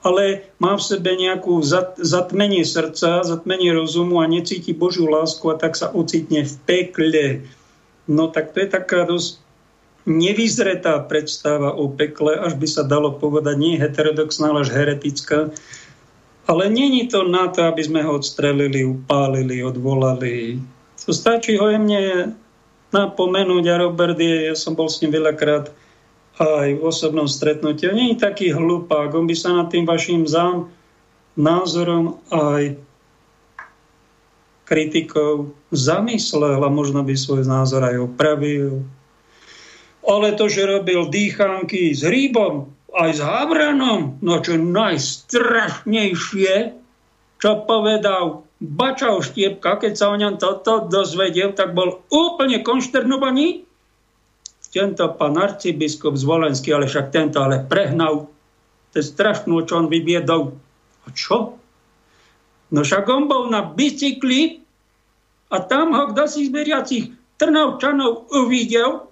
ale má v sebe nejakú zatmenie srdca, zatmenie rozumu a necíti Božiu lásku a tak sa ocitne v pekle. No tak to je taká dosť nevyzretá predstava o pekle, až by sa dalo povedať nie heterodoxná, ale až heretická. Ale není to na to, aby sme ho odstrelili, upálili, odvolali. To stačí ho jemne napomenúť a Robert je, ja som bol s ním veľakrát aj v osobnom stretnutí. On nie je taký hlupák, on by sa nad tým vašim zám názorom aj kritikou zamyslel a možno by svoj názor aj opravil ale to, že robil dýchanky s hríbom, aj s havranom, no čo najstrašnejšie, čo povedal Bačal Štiepka, keď sa o ňom toto dozvedel, tak bol úplne konšternovaný. Tento pán arcibiskup Zvolenský, ale však tento ale prehnal. To je strašnú, čo on vybiedol. A čo? No však on bol na bicykli a tam ho kto si z Trnavčanov uvidel,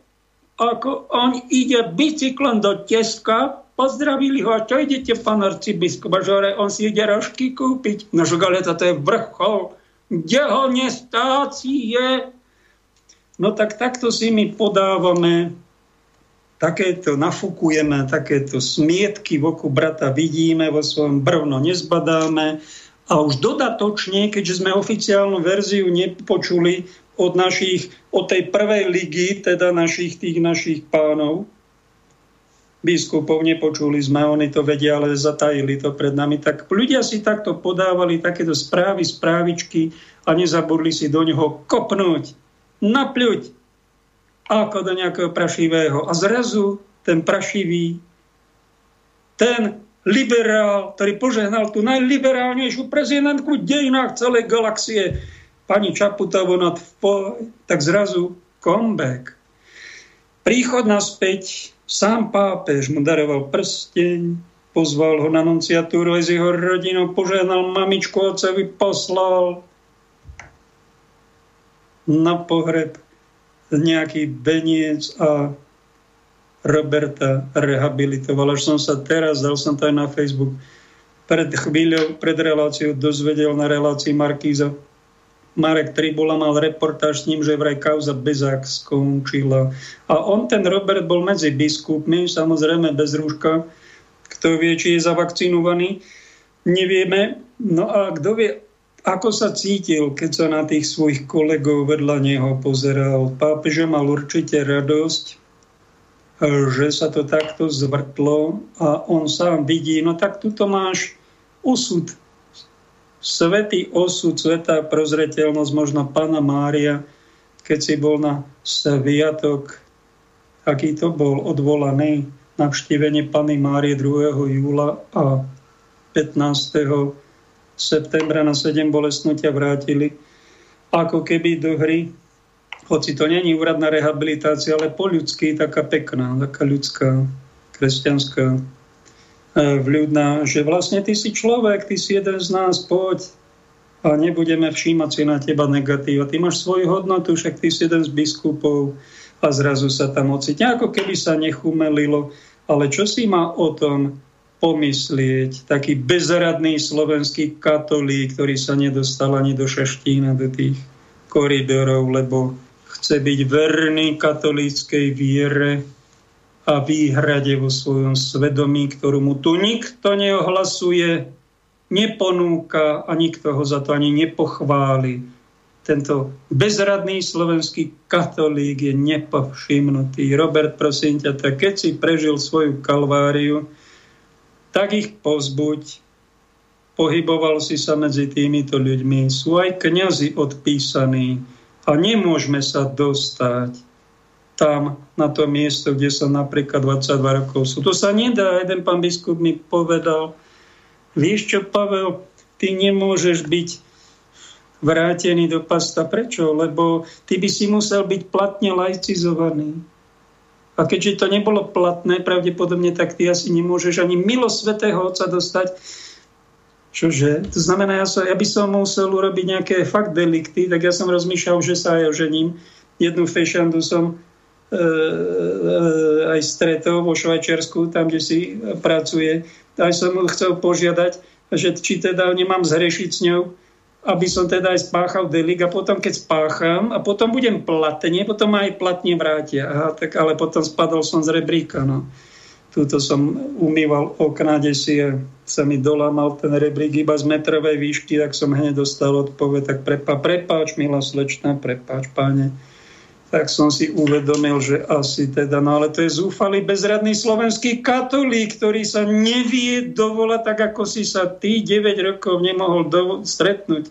ako on ide bicyklom do Teska, pozdravili ho, a čo idete, pán arcibiskup? Že on si ide rožky kúpiť. No že ale toto je vrchol. Kde ho nestácie? No tak takto si my podávame takéto nafúkujeme, takéto smietky v oku brata vidíme, vo svojom brvno nezbadáme a už dodatočne, keďže sme oficiálnu verziu nepočuli, od, našich, od tej prvej ligy, teda našich tých našich pánov, biskupov, nepočuli sme, oni to vedia, ale zatajili to pred nami. Tak ľudia si takto podávali takéto správy, správičky a nezabudli si do neho kopnúť, napľuť ako do nejakého prašivého. A zrazu ten prašivý, ten liberál, ktorý požehnal tú najliberálnejšiu prezidentku v dejinách celej galaxie, pani Čaputovo nad tak zrazu comeback. Príchod naspäť Sám pápež mu daroval prsteň, pozval ho na nunciatúru aj s jeho rodinou, požehnal mamičku ocevi, poslal na pohreb nejaký beniec a Roberta rehabilitoval. Až som sa teraz, dal som to aj na Facebook, pred chvíľou, pred reláciou dozvedel na relácii Markíza Marek Tribula mal reportáž s ním, že vraj kauza Bezák skončila. A on, ten Robert, bol medzi biskupmi, samozrejme bez rúška. Kto vie, či je zavakcinovaný, nevieme. No a kto vie, ako sa cítil, keď sa na tých svojich kolegov vedľa neho pozeral. Pápež mal určite radosť, že sa to takto zvrtlo a on sám vidí, no tak tuto máš osud svetý osud, svetá prozreteľnosť, možno Pána Mária, keď si bol na sviatok, aký to bol odvolaný, navštívenie Pany Márie 2. júla a 15. septembra na 7 bolestnutia vrátili ako keby do hry, hoci to není úradná rehabilitácia, ale po ľudský taká pekná, taká ľudská, kresťanská vľudná, že vlastne ty si človek, ty si jeden z nás, poď a nebudeme všímať si na teba negatíva. Ty máš svoju hodnotu, však ty si jeden z biskupov a zrazu sa tam ocitne, ako keby sa nechumelilo. Ale čo si má o tom pomyslieť taký bezradný slovenský katolík, ktorý sa nedostal ani do šaštína, do tých koridorov, lebo chce byť verný katolíckej viere, a výhrade vo svojom svedomí, ktorú mu tu nikto neohlasuje, neponúka a nikto ho za to ani nepochváli. Tento bezradný slovenský katolík je nepovšimnutý. Robert, prosím ťa, tak keď si prežil svoju kalváriu, tak ich pozbuď. Pohyboval si sa medzi týmito ľuďmi. Sú aj kňazi odpísaní a nemôžeme sa dostať tam, na to miesto, kde som napríklad 22 rokov sú. To sa nedá. Jeden pán biskup mi povedal, vieš čo, Pavel, ty nemôžeš byť vrátený do pasta. Prečo? Lebo ty by si musel byť platne laicizovaný. A keďže to nebolo platné, pravdepodobne, tak ty asi nemôžeš ani milo svetého Otca dostať. Čože? To znamená, ja, som, ja by som musel urobiť nejaké fakt delikty, tak ja som rozmýšľal, že sa aj ožením. Jednu fešandu som aj stretol vo Švajčiarsku, tam, kde si pracuje. Aj som chcel požiadať, že či teda nemám zhrešiť s ňou, aby som teda aj spáchal delik a potom, keď spácham a potom budem platne, potom aj platne vrátia. Aha, tak ale potom spadol som z rebríka. No. Tuto som umýval okna, kde si sa mi dolámal ten rebrík iba z metrovej výšky, tak som hneď dostal odpoveď, tak prepa, prepáč, milá slečna, prepáč, páne tak som si uvedomil, že asi teda, no ale to je zúfalý bezradný slovenský katolík, ktorý sa nevie dovolať tak, ako si sa ty 9 rokov nemohol do- stretnúť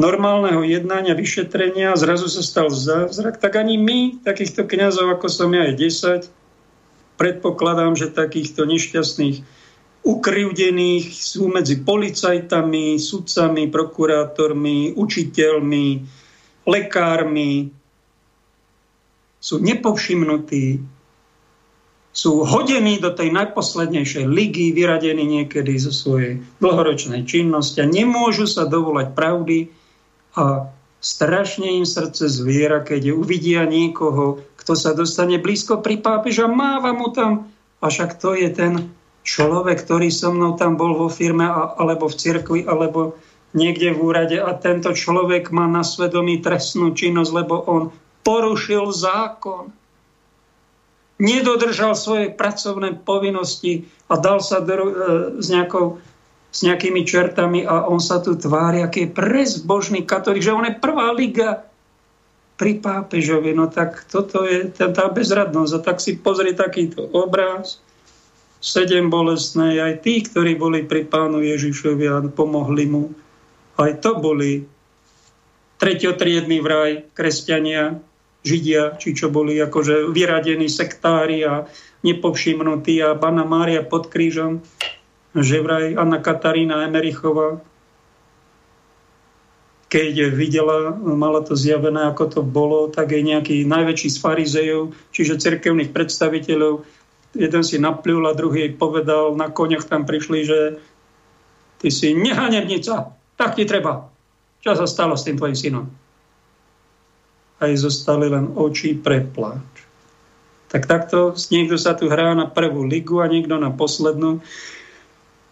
normálneho jednania, vyšetrenia, zrazu sa stal zázrak, tak ani my, takýchto kňazov, ako som ja aj 10, predpokladám, že takýchto nešťastných ukrivdených sú medzi policajtami, sudcami, prokurátormi, učiteľmi, lekármi, sú nepovšimnutí, sú hodení do tej najposlednejšej ligy, vyradení niekedy zo svojej dlhoročnej činnosti a nemôžu sa dovolať pravdy a strašne im srdce zviera, keď uvidia niekoho, kto sa dostane blízko pri pápeža, máva mu tam, a však to je ten človek, ktorý so mnou tam bol vo firme alebo v cirkvi, alebo niekde v úrade a tento človek má na svedomí trestnú činnosť, lebo on porušil zákon, nedodržal svoje pracovné povinnosti a dal sa do, e, s, nejakou, s nejakými čertami a on sa tu tvári, aký je prezbožný katolík, že on je prvá liga pri pápežovi. No tak toto je tá bezradnosť. A tak si pozri takýto obraz sedem bolestnej, aj tí, ktorí boli pri pánu Ježišovi a pomohli mu, aj to boli tretiotriedný vraj, kresťania, židia, či čo boli akože vyradení sektári a nepovšimnutí a Pana Mária pod krížom, že vraj Anna Katarína Emerichová, keď videla, mala to zjavené, ako to bolo, tak aj nejaký najväčší z farizejov, čiže cirkevných predstaviteľov, jeden si napľul a druhý povedal, na koňach tam prišli, že ty si nehanebnica, tak ti treba. Čo sa stalo s tým tvojim synom? Aj zostali len oči pre pláč. Tak takto niekto sa tu hrá na prvú ligu a niekto na poslednú.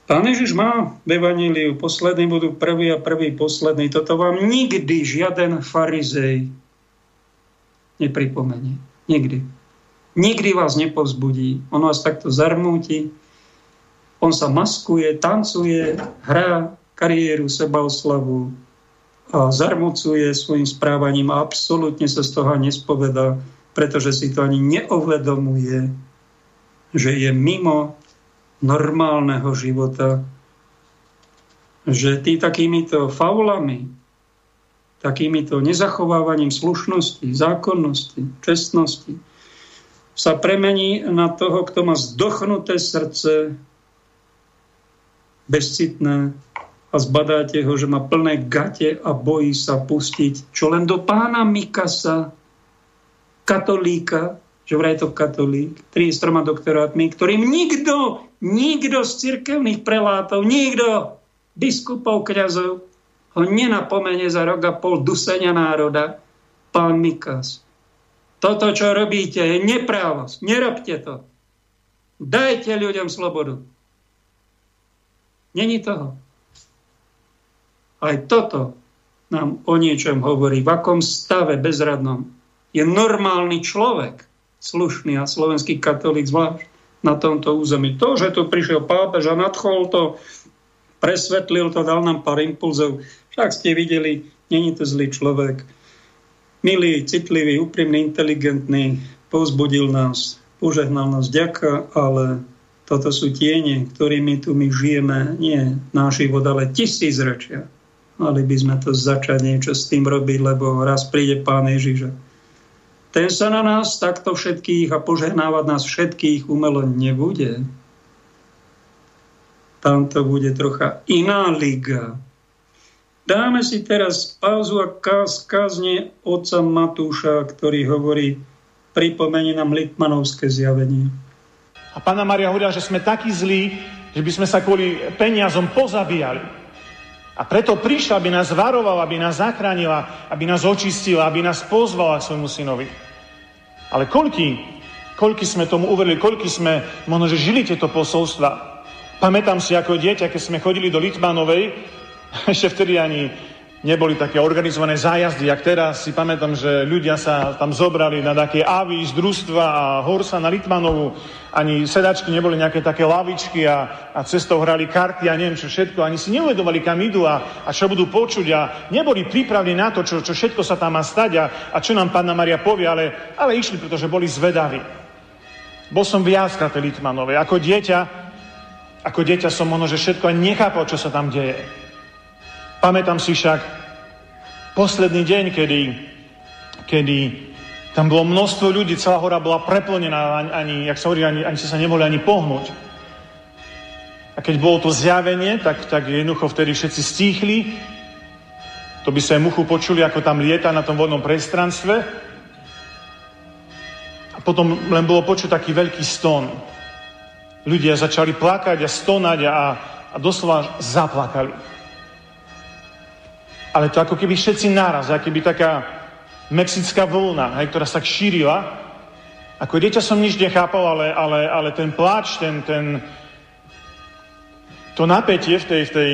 Pán Ježiš má v Evangeliu, poslední budú prvý a prvý posledný. Toto vám nikdy žiaden farizej nepripomenie. Nikdy. Nikdy vás nepovzbudí. On vás takto zarmúti. On sa maskuje, tancuje, hrá kariéru, sebaoslavu a zarmucuje svojim správaním a absolútne sa z toho nespovedá, pretože si to ani neuvedomuje, že je mimo normálneho života, že ty takýmito faulami, takýmito nezachovávaním slušnosti, zákonnosti, čestnosti, sa premení na toho, kto má zdochnuté srdce, bezcitné a zbadáte ho, že má plné gate a bojí sa pustiť, čo len do pána Mikasa, katolíka, že vraj to katolík, tri s troma doktorátmi, ktorým nikto, nikto z cirkevných prelátov, nikto, biskupov, kňazov, ho nenapomene za rok a pol dusenia národa, pán Mikas. Toto, čo robíte, je neprávosť. Nerobte to. Dajte ľuďom slobodu. Není toho. Aj toto nám o niečom hovorí. V akom stave bezradnom je normálny človek, slušný a slovenský katolík zvlášť na tomto území. To, že tu prišiel pápež a nadchol to, presvetlil to, dal nám pár impulzov. Však ste videli, není to zlý človek milý, citlivý, úprimný, inteligentný, povzbudil nás, požehnal nás ďaka, ale toto sú tiene, ktorými tu my žijeme, nie náš život, ale tisíc rečia. Mali by sme to začať niečo s tým robiť, lebo raz príde Pán Ježiš. Ten sa na nás takto všetkých a požehnávať nás všetkých umelo nebude. Tam to bude trocha iná liga. Dáme si teraz pauzu a káz, kázne otca Matúša, ktorý hovorí, pripomenie nám Litmanovské zjavenie. A pána Maria hovorila, že sme takí zlí, že by sme sa kvôli peniazom pozabíjali. A preto prišla, aby nás varovala, aby nás zachránila, aby nás očistila, aby nás pozvala k svojmu synovi. Ale koľky, koľky sme tomu uverili, koľky sme možno, že žili tieto posolstva. Pamätám si ako dieťa, keď sme chodili do Litmanovej, ešte vtedy ani neboli také organizované zájazdy, jak teraz. Si pamätám, že ľudia sa tam zobrali na také avy z družstva a horsa na Litmanovu. Ani sedačky neboli nejaké také lavičky a, a cestou hrali karty a neviem čo všetko. Ani si neuvedovali, kam idú a, a čo budú počuť a neboli pripravení na to, čo, čo všetko sa tam má stať a, a čo nám Pána Maria povie, ale, ale išli, pretože boli zvedaví. Bol som viackrát Litmanovej. Ako dieťa, ako dieťa som možno, že všetko aj nechápal, čo sa tam deje. Pamätám si však posledný deň, kedy, kedy tam bolo množstvo ľudí, celá hora bola preplnená, ani, jak sa hovorí, ani, ani sa nemohli ani pohnúť. A keď bolo to zjavenie, tak, tak jednoducho vtedy všetci stíchli, to by sa aj muchu počuli, ako tam lieta na tom vodnom priestranstve. A potom len bolo počuť taký veľký ston. Ľudia začali plakať a stonať a, a doslova zaplakali ale to ako keby všetci naraz, ako keby taká mexická vlna, hej, ktorá sa tak šírila. Ako dieťa som nič nechápal, ale, ale, ale ten pláč, ten, ten, to napätie v tej, v tej,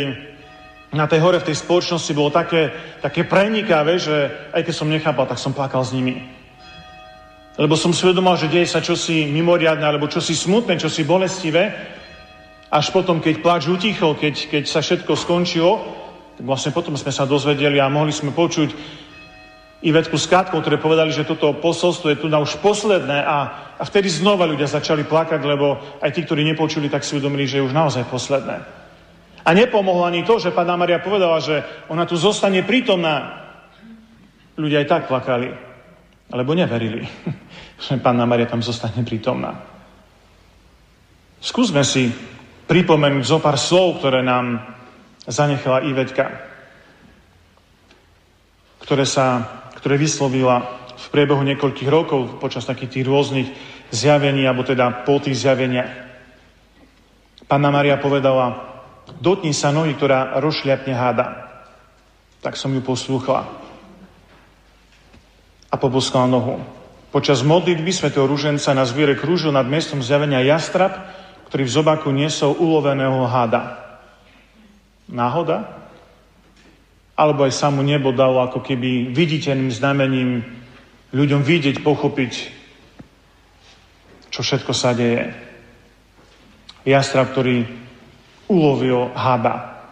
na tej hore, v tej spoločnosti bolo také, také prenikavé, že aj keď som nechápal, tak som plakal s nimi. Lebo som svedomal, že deje sa čosi mimoriadne, alebo čosi smutné, čosi bolestivé. Až potom, keď pláč utichol, keď, keď sa všetko skončilo, tak vlastne potom sme sa dozvedeli a mohli sme počuť Ivetku s Katkou, ktoré povedali, že toto posolstvo je tu na už posledné a, a vtedy znova ľudia začali plakať, lebo aj tí, ktorí nepočuli, tak si uvedomili, že je už naozaj posledné. A nepomohlo ani to, že Pána Maria povedala, že ona tu zostane prítomná. Ľudia aj tak plakali, alebo neverili, že Pána Maria tam zostane prítomná. Skúsme si pripomenúť zo pár slov, ktoré nám zanechala Ivetka, ktoré sa ktoré vyslovila v priebehu niekoľkých rokov počas takých tých rôznych zjavení, alebo teda po tých zjaveniach. Panna Maria povedala, dotni sa nohy, ktorá rozšľapne háda. Tak som ju poslúchla. A poboskala nohu. Počas modlitby svätého Rúženca na zviere krúžil nad miestom zjavenia jastrab, ktorý v zobaku niesol uloveného háda. Náhoda? alebo aj samu nebo dalo ako keby viditeľným znamením ľuďom vidieť, pochopiť, čo všetko sa deje. Jastra, ktorý ulovil hába.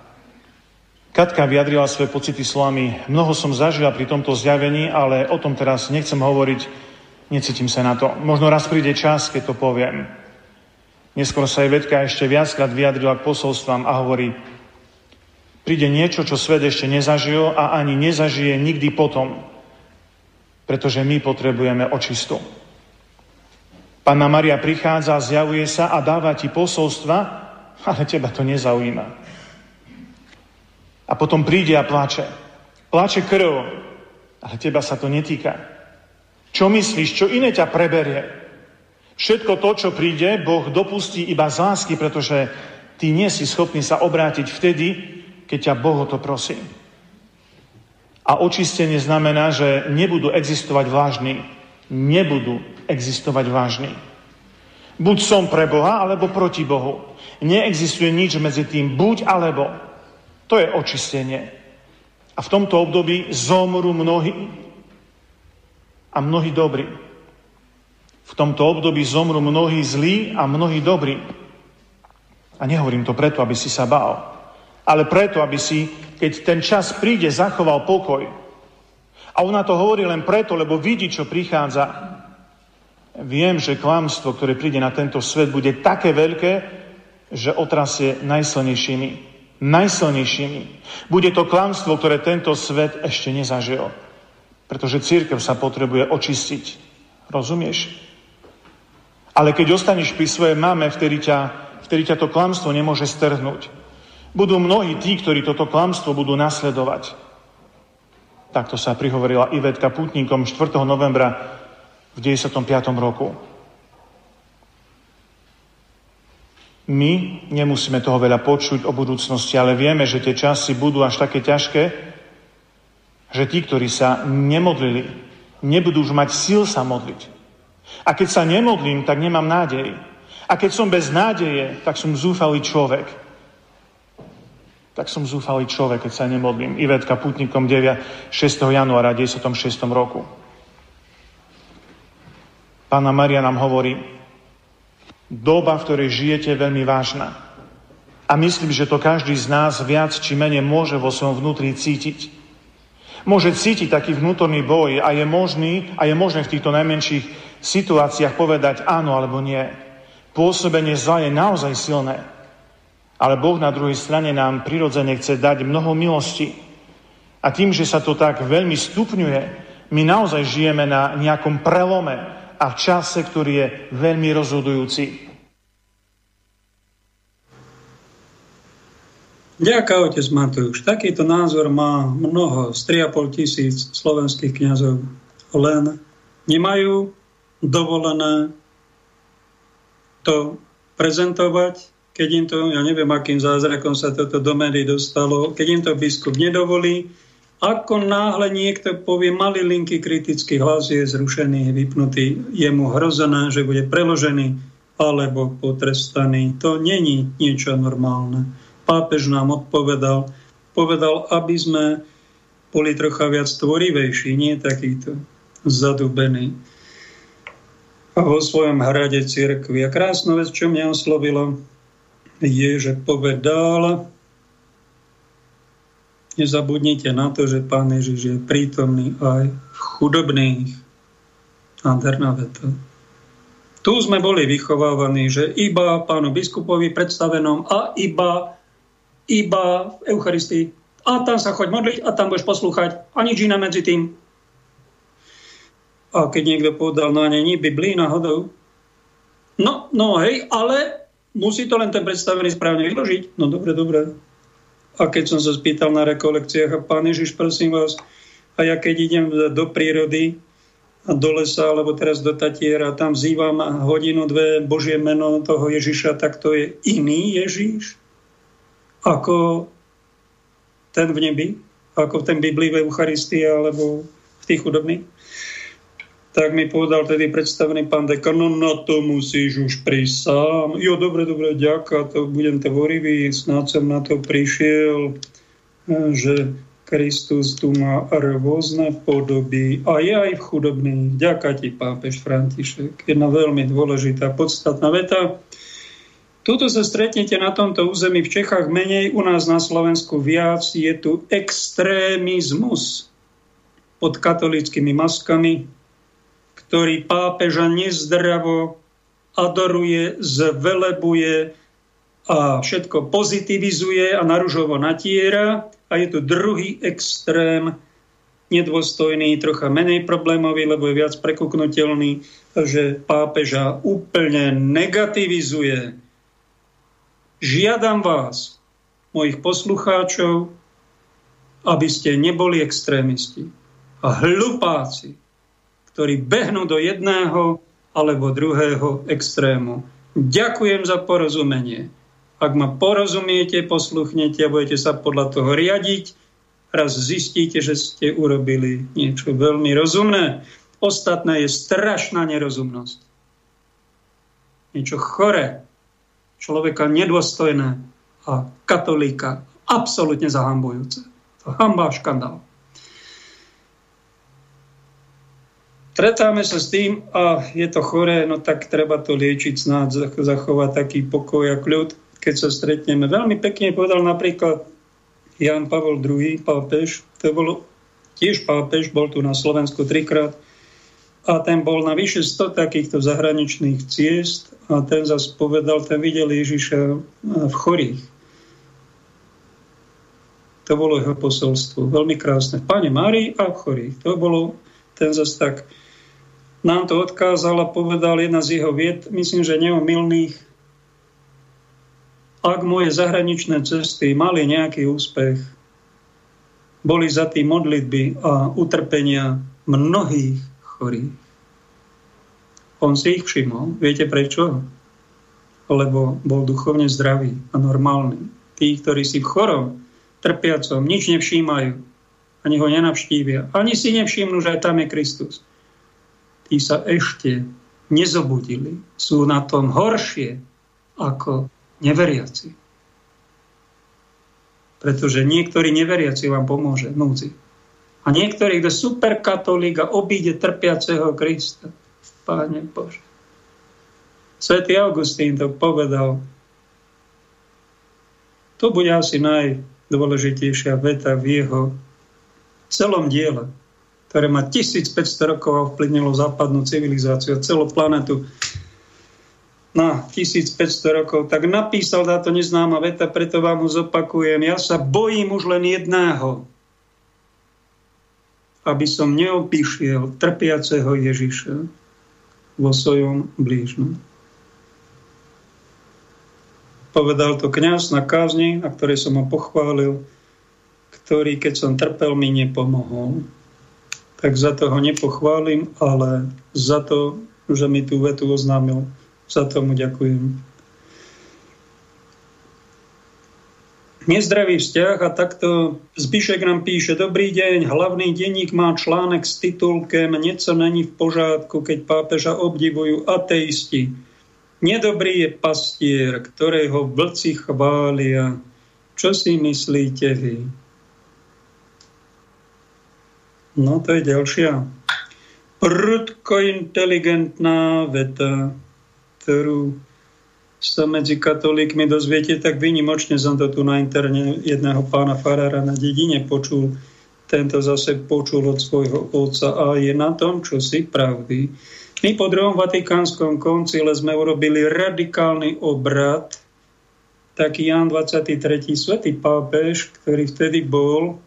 Katka vyjadrila svoje pocity slovami, mnoho som zažila pri tomto zjavení, ale o tom teraz nechcem hovoriť, necítim sa na to. Možno raz príde čas, keď to poviem. Neskôr sa jej Vedka ešte viackrát vyjadrila k posolstvám a hovorí, príde niečo, čo svet ešte nezažil a ani nezažije nikdy potom, pretože my potrebujeme očistu. Panna Maria prichádza, zjavuje sa a dáva ti posolstva, ale teba to nezaujíma. A potom príde a plače. Plače krv, ale teba sa to netýka. Čo myslíš, čo iné ťa preberie? Všetko to, čo príde, Boh dopustí iba z lásky, pretože ty nie si schopný sa obrátiť vtedy, keď ťa Boh o to prosí. A očistenie znamená, že nebudú existovať vážni. Nebudú existovať vážni. Buď som pre Boha, alebo proti Bohu. Neexistuje nič medzi tým buď alebo. To je očistenie. A v tomto období zomru mnohí a mnohí dobrí. V tomto období zomru mnohí zlí a mnohí dobrí. A nehovorím to preto, aby si sa bál ale preto, aby si, keď ten čas príde, zachoval pokoj. A ona to hovorí len preto, lebo vidí, čo prichádza. Viem, že klamstvo, ktoré príde na tento svet, bude také veľké, že otrasie najsilnejšími. Najsilnejšími. Bude to klamstvo, ktoré tento svet ešte nezažil. Pretože církev sa potrebuje očistiť. Rozumieš? Ale keď ostaneš pri svojej mame, vtedy ťa, vtedy ťa to klamstvo nemôže strhnúť. Budú mnohí tí, ktorí toto klamstvo budú nasledovať. Takto sa prihovorila Ivetka putníkom 4. novembra v 95. roku. My nemusíme toho veľa počuť o budúcnosti, ale vieme, že tie časy budú až také ťažké, že tí, ktorí sa nemodlili, nebudú už mať síl sa modliť. A keď sa nemodlím, tak nemám nádej. A keď som bez nádeje, tak som zúfalý človek tak som zúfalý človek, keď sa nemodlím. Ivetka putníkom 9, 6. januára 96. roku. Pána Maria nám hovorí, doba, v ktorej žijete, je veľmi vážna. A myslím, že to každý z nás viac či menej môže vo svojom vnútri cítiť. Môže cítiť taký vnútorný boj a je možný a je možné v týchto najmenších situáciách povedať áno alebo nie. Pôsobenie zla je naozaj silné. Ale Boh na druhej strane nám prirodzene chce dať mnoho milosti. A tým, že sa to tak veľmi stupňuje, my naozaj žijeme na nejakom prelome a v čase, ktorý je veľmi rozhodujúci. Ďakujem, otec Matúš. Takýto názor má mnoho z 3,5 tisíc slovenských kniazov. Len nemajú dovolené to prezentovať keď im to, ja neviem, akým zázrakom sa toto do médií dostalo, keď im to biskup nedovolí, ako náhle niekto povie malý linky kritický hlas je zrušený, vypnutý, je mu hrozené, že bude preložený alebo potrestaný. To není niečo normálne. Pápež nám odpovedal, povedal, aby sme boli trocha viac tvorivejší, nie takýto zadubený. A vo svojom hrade cirkvi. A krásna vec, čo mňa oslovilo, je, že povedal, Nezabudnite na to, že Pán Ježiš je prítomný aj v chudobných. Nádherná veta. Tu sme boli vychovávaní, že iba pánu biskupovi predstavenom a iba, iba v Eucharistii. A tam sa choď modliť a tam budeš poslúchať. A nič iné medzi tým. A keď niekto povedal, no a není Biblii náhodou. No, no hej, ale musí to len ten predstavený správne vyložiť. No dobre, dobre. A keď som sa spýtal na rekolekciách, a pán Ježiš, prosím vás, a ja keď idem do prírody, a do lesa, alebo teraz do Tatiera, tam vzývam hodinu, dve Božie meno toho Ježiša, tak to je iný Ježiš ako ten v nebi, ako ten Biblii v Eucharistii alebo v tých chudobných. Tak mi povedal tedy predstavený pán dekan, no na to musíš už prísť sám. Jo, dobre, dobre, ďaká, to budem tvorivý, snáď som na to prišiel, že Kristus tu má rôzne podoby a je aj v chudobných. Ďaká ti, pápež František. Jedna veľmi dôležitá, podstatná veta. Tuto sa stretnete na tomto území v Čechách menej, u nás na Slovensku viac. Je tu extrémizmus pod katolickými maskami, ktorý pápeža nezdravo adoruje, zvelebuje a všetko pozitivizuje a naružovo natiera a je tu druhý extrém, nedôstojný, trocha menej problémový, lebo je viac prekuknutelný, že pápeža úplne negativizuje. Žiadam vás, mojich poslucháčov, aby ste neboli extrémisti a hlupáci, ktorí behnú do jedného alebo druhého extrému. Ďakujem za porozumenie. Ak ma porozumiete, posluchnete a budete sa podľa toho riadiť, raz zistíte, že ste urobili niečo veľmi rozumné. Ostatné je strašná nerozumnosť. Niečo chore, človeka nedôstojné a katolíka absolútne zahambujúce. To hamba škandál. Tretáme sa s tým a je to choré, no tak treba to liečiť, snáď zachovať taký pokoj a kľud keď sa stretneme. Veľmi pekne povedal napríklad Jan Pavol II, pápež, to bol tiež pápež, bol tu na Slovensku trikrát a ten bol na vyše 100 takýchto zahraničných ciest a ten zase povedal, ten videl Ježiša v chorých. To bolo jeho posolstvo. Veľmi krásne. Pane Márii a v chorých. To bolo ten zase tak nám to odkázal a povedal jedna z jeho vied, myslím, že neomilných, ak moje zahraničné cesty mali nejaký úspech, boli za tým modlitby a utrpenia mnohých chorých. On si ich všimol. Viete prečo? Lebo bol duchovne zdravý a normálny. Tí, ktorí si v chorom, trpiacom, nič nevšímajú, ani ho nenavštívia, ani si nevšimnú, že aj tam je Kristus. Tí sa ešte nezobudili. Sú na tom horšie ako neveriaci. Pretože niektorý neveriaci vám pomôže v núdzi. A niektorý, kto super katolík a obíde trpiaceho Krista. Páne Bože. Svetý Augustín to povedal. To bude asi najdôležitejšia veta v jeho celom diele, ktoré má 1500 rokov a vplyvnilo západnú civilizáciu a celú planetu na 1500 rokov, tak napísal táto neznáma veta, preto vám ho zopakujem. Ja sa bojím už len jedného, aby som neopíšiel trpiaceho Ježiša vo svojom blížnom. Povedal to kňaz na kázni, na ktorej som ho pochválil, ktorý, keď som trpel, mi nepomohol. Tak za to ho nepochválim, ale za to, že mi tú vetu oznámil za tomu ďakujem. Nezdravý vzťah a takto Zbyšek nám píše, dobrý deň, hlavný denník má článek s titulkem Nieco není v pořádku, keď pápeža obdivujú ateisti. Nedobrý je pastier, ktorého vlci chvália. Čo si myslíte vy? No to je ďalšia. Prudko inteligentná veta ktorú sa medzi katolíkmi dozviete, tak vynimočne som to tu na interne jedného pána Farára na dedine počul. Tento zase počul od svojho otca a je na tom, čo si pravdy. My po druhom Vatikánskom koncile sme urobili radikálny obrad. Taký Jan 23. svetý pápež, ktorý vtedy bol,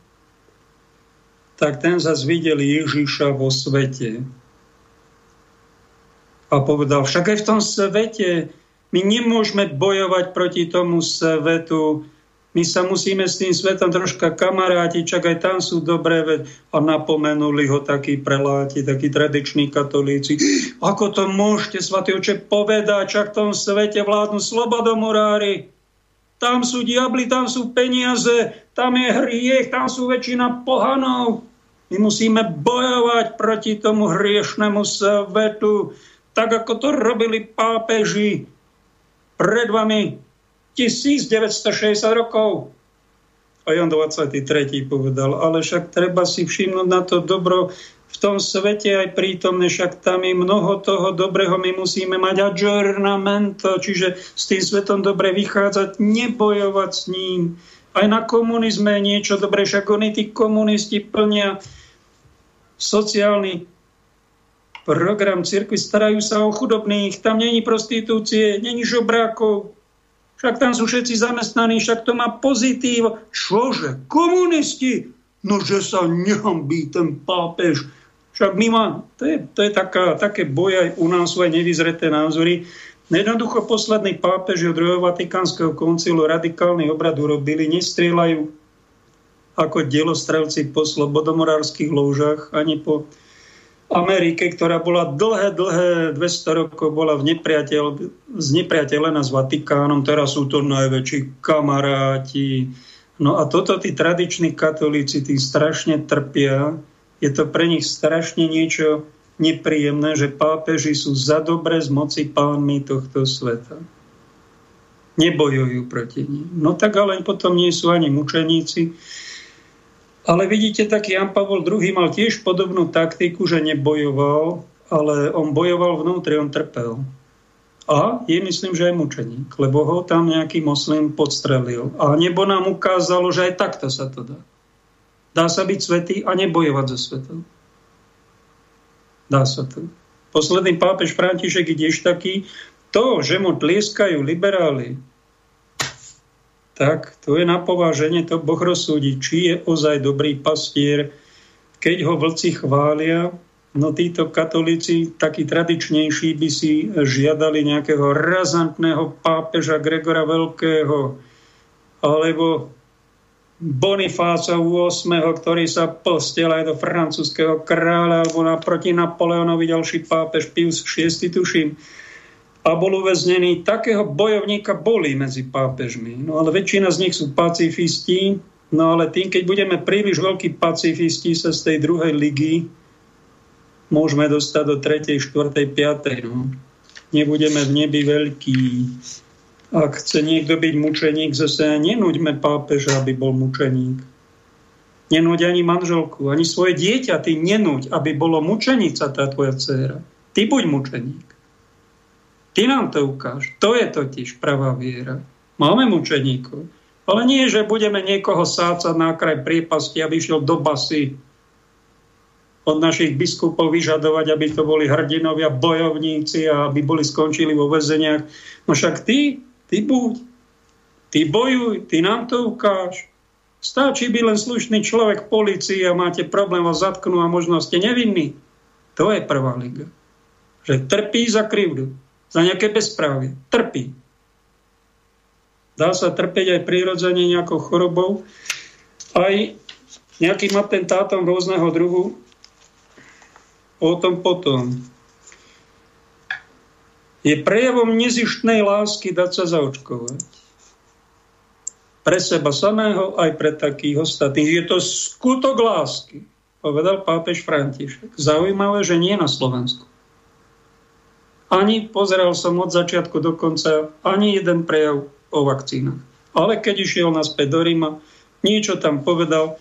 tak ten zase videl Ježiša vo svete. A povedal, však aj v tom svete my nemôžeme bojovať proti tomu svetu. My sa musíme s tým svetom troška kamarátiť, čak aj tam sú dobré veci. A napomenuli ho takí preláti, takí tradiční katolíci. Ako to môžete, svatý oče, povedať, čak v tom svete vládnu slobodomurári. Tam sú diabli, tam sú peniaze, tam je hriech, tam sú väčšina pohanov. My musíme bojovať proti tomu hriešnemu svetu, tak ako to robili pápeži pred vami 1960 rokov. A Jan 23. povedal, ale však treba si všimnúť na to dobro v tom svete aj prítomné, však tam je mnoho toho dobrého, my musíme mať adjournamento, čiže s tým svetom dobre vychádzať, nebojovať s ním. Aj na komunizme je niečo dobré, však oni tí komunisti plnia sociálny program cirkvi, starajú sa o chudobných, tam není prostitúcie, není žobrákov, však tam sú všetci zamestnaní, však to má pozitív. Čože? Komunisti? No, že sa nehambí ten pápež. Však my má, to je, to je taká, také boj aj u nás, sú aj nevyzreté názory. Jednoducho posledný pápež od druhého Vatikánskeho koncilu radikálny obrad urobili, nestrieľajú ako dielostrelci po slobodomorárskych lôžach, ani po Amerike, ktorá bola dlhé, dlhé 200 rokov, bola v nepriateľ, znepriateľená s Vatikánom, teraz sú to najväčší kamaráti. No a toto tí tradiční katolíci, tí strašne trpia. Je to pre nich strašne niečo nepríjemné, že pápeži sú za dobre z moci pánmi tohto sveta. Nebojujú proti ním. No tak ale potom nie sú ani mučeníci. Ale vidíte, taký Jan Pavol II mal tiež podobnú taktiku, že nebojoval, ale on bojoval vnútri, on trpel. A je, myslím, že aj mučeník, lebo ho tam nejaký moslim podstrelil. A nebo nám ukázalo, že aj takto sa to dá. Dá sa byť svetý a nebojovať so svetom. Dá sa to. Posledný pápež František tiež taký, to, že mu tlieskajú liberáli, tak to je na pováženie, to Boh rozsúdi, či je ozaj dobrý pastier, keď ho vlci chvália, no títo katolíci, takí tradičnejší, by si žiadali nejakého razantného pápeža Gregora Veľkého, alebo Bonifáca 8., ktorý sa postiel aj do francúzského kráľa, alebo naproti Napoleonovi ďalší pápež Pius VI, tuším a bol uväznený. Takého bojovníka boli medzi pápežmi. No ale väčšina z nich sú pacifisti. No ale tým, keď budeme príliš veľkí pacifisti sa z tej druhej ligy, môžeme dostať do 3., 4., 5. No. Nebudeme v nebi veľký. Ak chce niekto byť mučeník, zase nenúďme pápeža, aby bol mučeník. Nenúď ani manželku, ani svoje dieťa, ty nenúď, aby bolo mučenica tá tvoja dcéra. Ty buď mučeník. Ty nám to ukáž. To je totiž pravá viera. Máme mučeníkov. Ale nie, že budeme niekoho sácať na kraj priepasti, aby išiel do basy od našich biskupov vyžadovať, aby to boli hrdinovia, bojovníci a aby boli skončili vo väzeniach. No však ty, ty buď, ty bojuj, ty nám to ukáž. Stačí byť len slušný človek policii a máte problém vás zatknú a možno ste nevinní. To je prvá liga. Že trpí za krivdu za nejaké bezprávie. Trpí. Dá sa trpeť aj prirodzene nejakou chorobou, aj nejakým atentátom rôzneho druhu. O tom potom. Je prejavom nezištnej lásky dať sa zaočkovať. Pre seba samého, aj pre takých ostatných. Je to skutok lásky, povedal pápež František. Zaujímavé, že nie na Slovensku. Ani pozeral som od začiatku do konca ani jeden prejav o vakcínach. Ale keď išiel naspäť do Ríma, niečo tam povedal,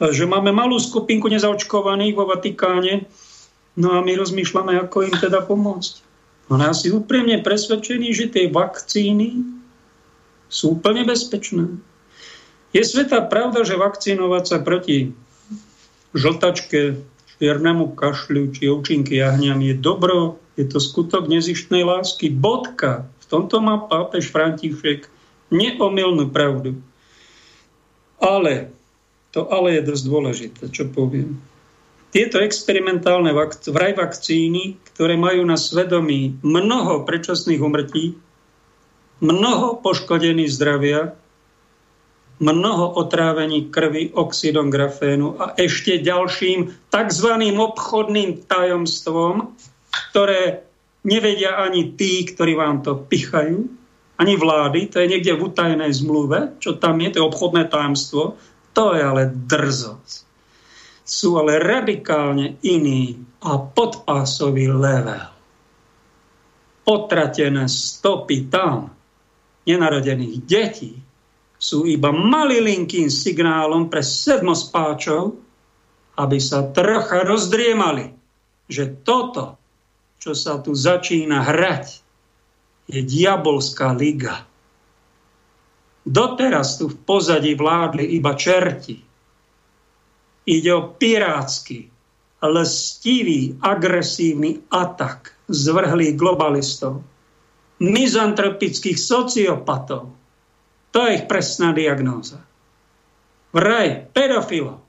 že máme malú skupinku nezaočkovaných vo Vatikáne, no a my rozmýšľame, ako im teda pomôcť. On je asi úprimne presvedčený, že tie vakcíny sú úplne bezpečné. Je svetá pravda, že vakcinovať sa proti žltačke, čiernemu kašľu či účinky jahňam je dobro, je to skutok nezištnej lásky. Bodka. V tomto má pápež František neomilnú pravdu. Ale, to ale je dosť dôležité, čo poviem. Tieto experimentálne vak- vraj vakcíny, ktoré majú na svedomí mnoho predčasných umrtí, mnoho poškodení zdravia, mnoho otrávení krvi oxidom grafénu a ešte ďalším tzv. obchodným tajomstvom, ktoré nevedia ani tí, ktorí vám to pichajú, ani vlády, to je niekde v utajenej zmluve, čo tam je, to je obchodné tajomstvo, to je ale drzosť. Sú ale radikálne iný a podpásový level. Potratené stopy tam, nenarodených detí, sú iba malilinkým signálom pre sedmospáčov, aby sa trocha rozdriemali, že toto, čo sa tu začína hrať, je diabolská liga. Doteraz tu v pozadí vládli iba čerti. Ide o pirátsky, lestivý, agresívny atak zvrhlých globalistov, mizantropických sociopatov, to je ich presná diagnóza. Vraj pedofilo,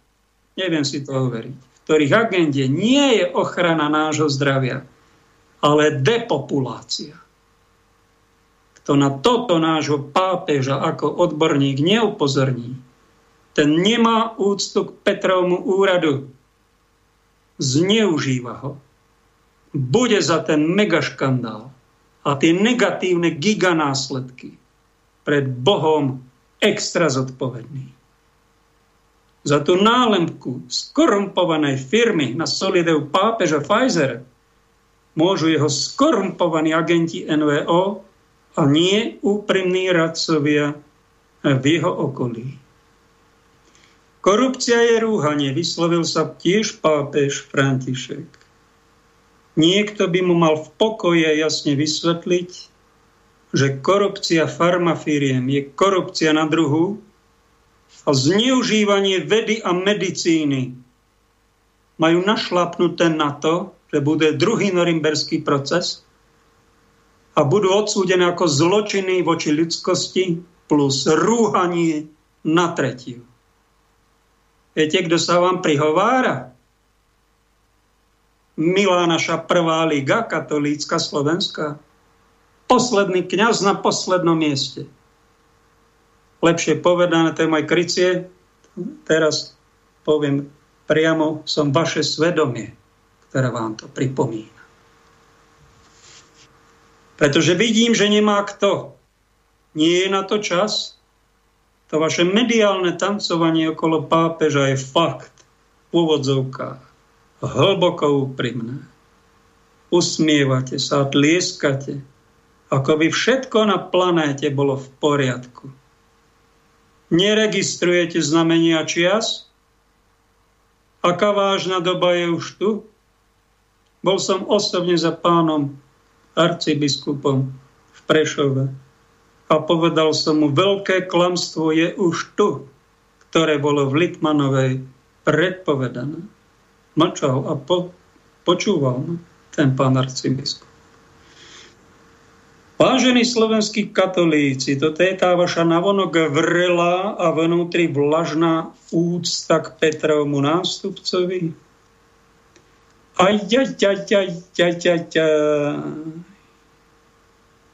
neviem si to uveriť, v ktorých agende nie je ochrana nášho zdravia, ale depopulácia. Kto na toto nášho pápeža ako odborník neupozorní, ten nemá úctu k Petrovmu úradu. Zneužíva ho. Bude za ten megaškandál a tie negatívne giganásledky pred Bohom extra zodpovedný. Za tú nálepku skorumpovanej firmy na solideu pápeža Pfizer môžu jeho skorumpovaní agenti NVO a nie úprimní radcovia v jeho okolí. Korupcia je rúhanie, vyslovil sa tiež pápež František. Niekto by mu mal v pokoje jasne vysvetliť, že korupcia farmafíriem je korupcia na druhu a zneužívanie vedy a medicíny majú našlapnuté na to, že bude druhý norimberský proces a budú odsúdené ako zločiny voči ľudskosti plus rúhanie na tretiu. Viete, kto sa vám prihovára? Milá naša prvá liga, katolícka, slovenská posledný kňaz na poslednom mieste. Lepšie povedané, to je moje krycie. Teraz poviem priamo, som vaše svedomie, ktoré vám to pripomína. Pretože vidím, že nemá kto. Nie je na to čas. To vaše mediálne tancovanie okolo pápeža je fakt v úvodzovkách. Hlboko úprimné. Usmievate sa, tlieskate, ako by všetko na planéte bolo v poriadku. Neregistrujete znamenia čias? Aká vážna doba je už tu? Bol som osobne za pánom arcibiskupom v Prešove a povedal som mu, veľké klamstvo je už tu, ktoré bolo v Litmanovej predpovedané. Mlčal a po, počúval ten pán arcibiskup. Vážení slovenskí katolíci, toto je tá vaša navonok vrela a vnútri vlažná úcta k Petrovmu nástupcovi. Aj, aj, aj, aj, aj, aj, aj.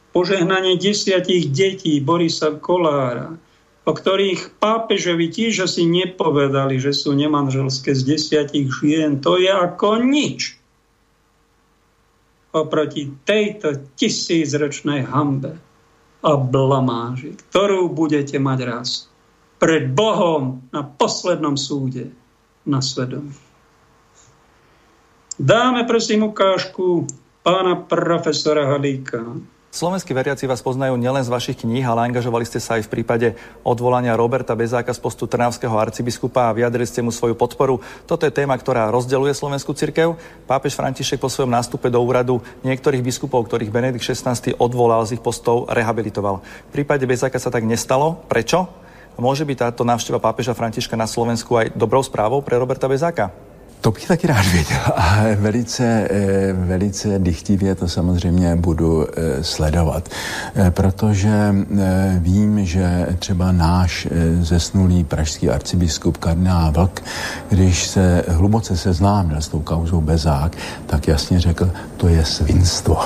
Požehnanie desiatich detí Borisa Kolára, o ktorých pápežovi tiež asi nepovedali, že sú nemanželské z desiatich žien. To je ako nič oproti tejto tisícročnej hambe a blamáži, ktorú budete mať raz pred Bohom na poslednom súde na svedomí. Dáme prosím ukážku pána profesora Halíka. Slovenskí veriaci vás poznajú nielen z vašich kníh, ale angažovali ste sa aj v prípade odvolania Roberta Bezáka z postu Trnavského arcibiskupa a vyjadrili ste mu svoju podporu. Toto je téma, ktorá rozdeluje slovenskú cirkev. Pápež František po svojom nástupe do úradu niektorých biskupov, ktorých Benedikt XVI odvolal z ich postov, rehabilitoval. V prípade Bezáka sa tak nestalo. Prečo? Môže byť táto návšteva pápeža Františka na Slovensku aj dobrou správou pre Roberta Bezáka? To bych taky rád věděl a velice, eh, velice dychtivě to samozřejmě budu eh, sledovat, eh, protože vím, že třeba náš zesnulý pražský arcibiskup kardinál Vlk, když se hluboce seznámil s tou kauzou Bezák, tak jasně řekl, to je svinstvo.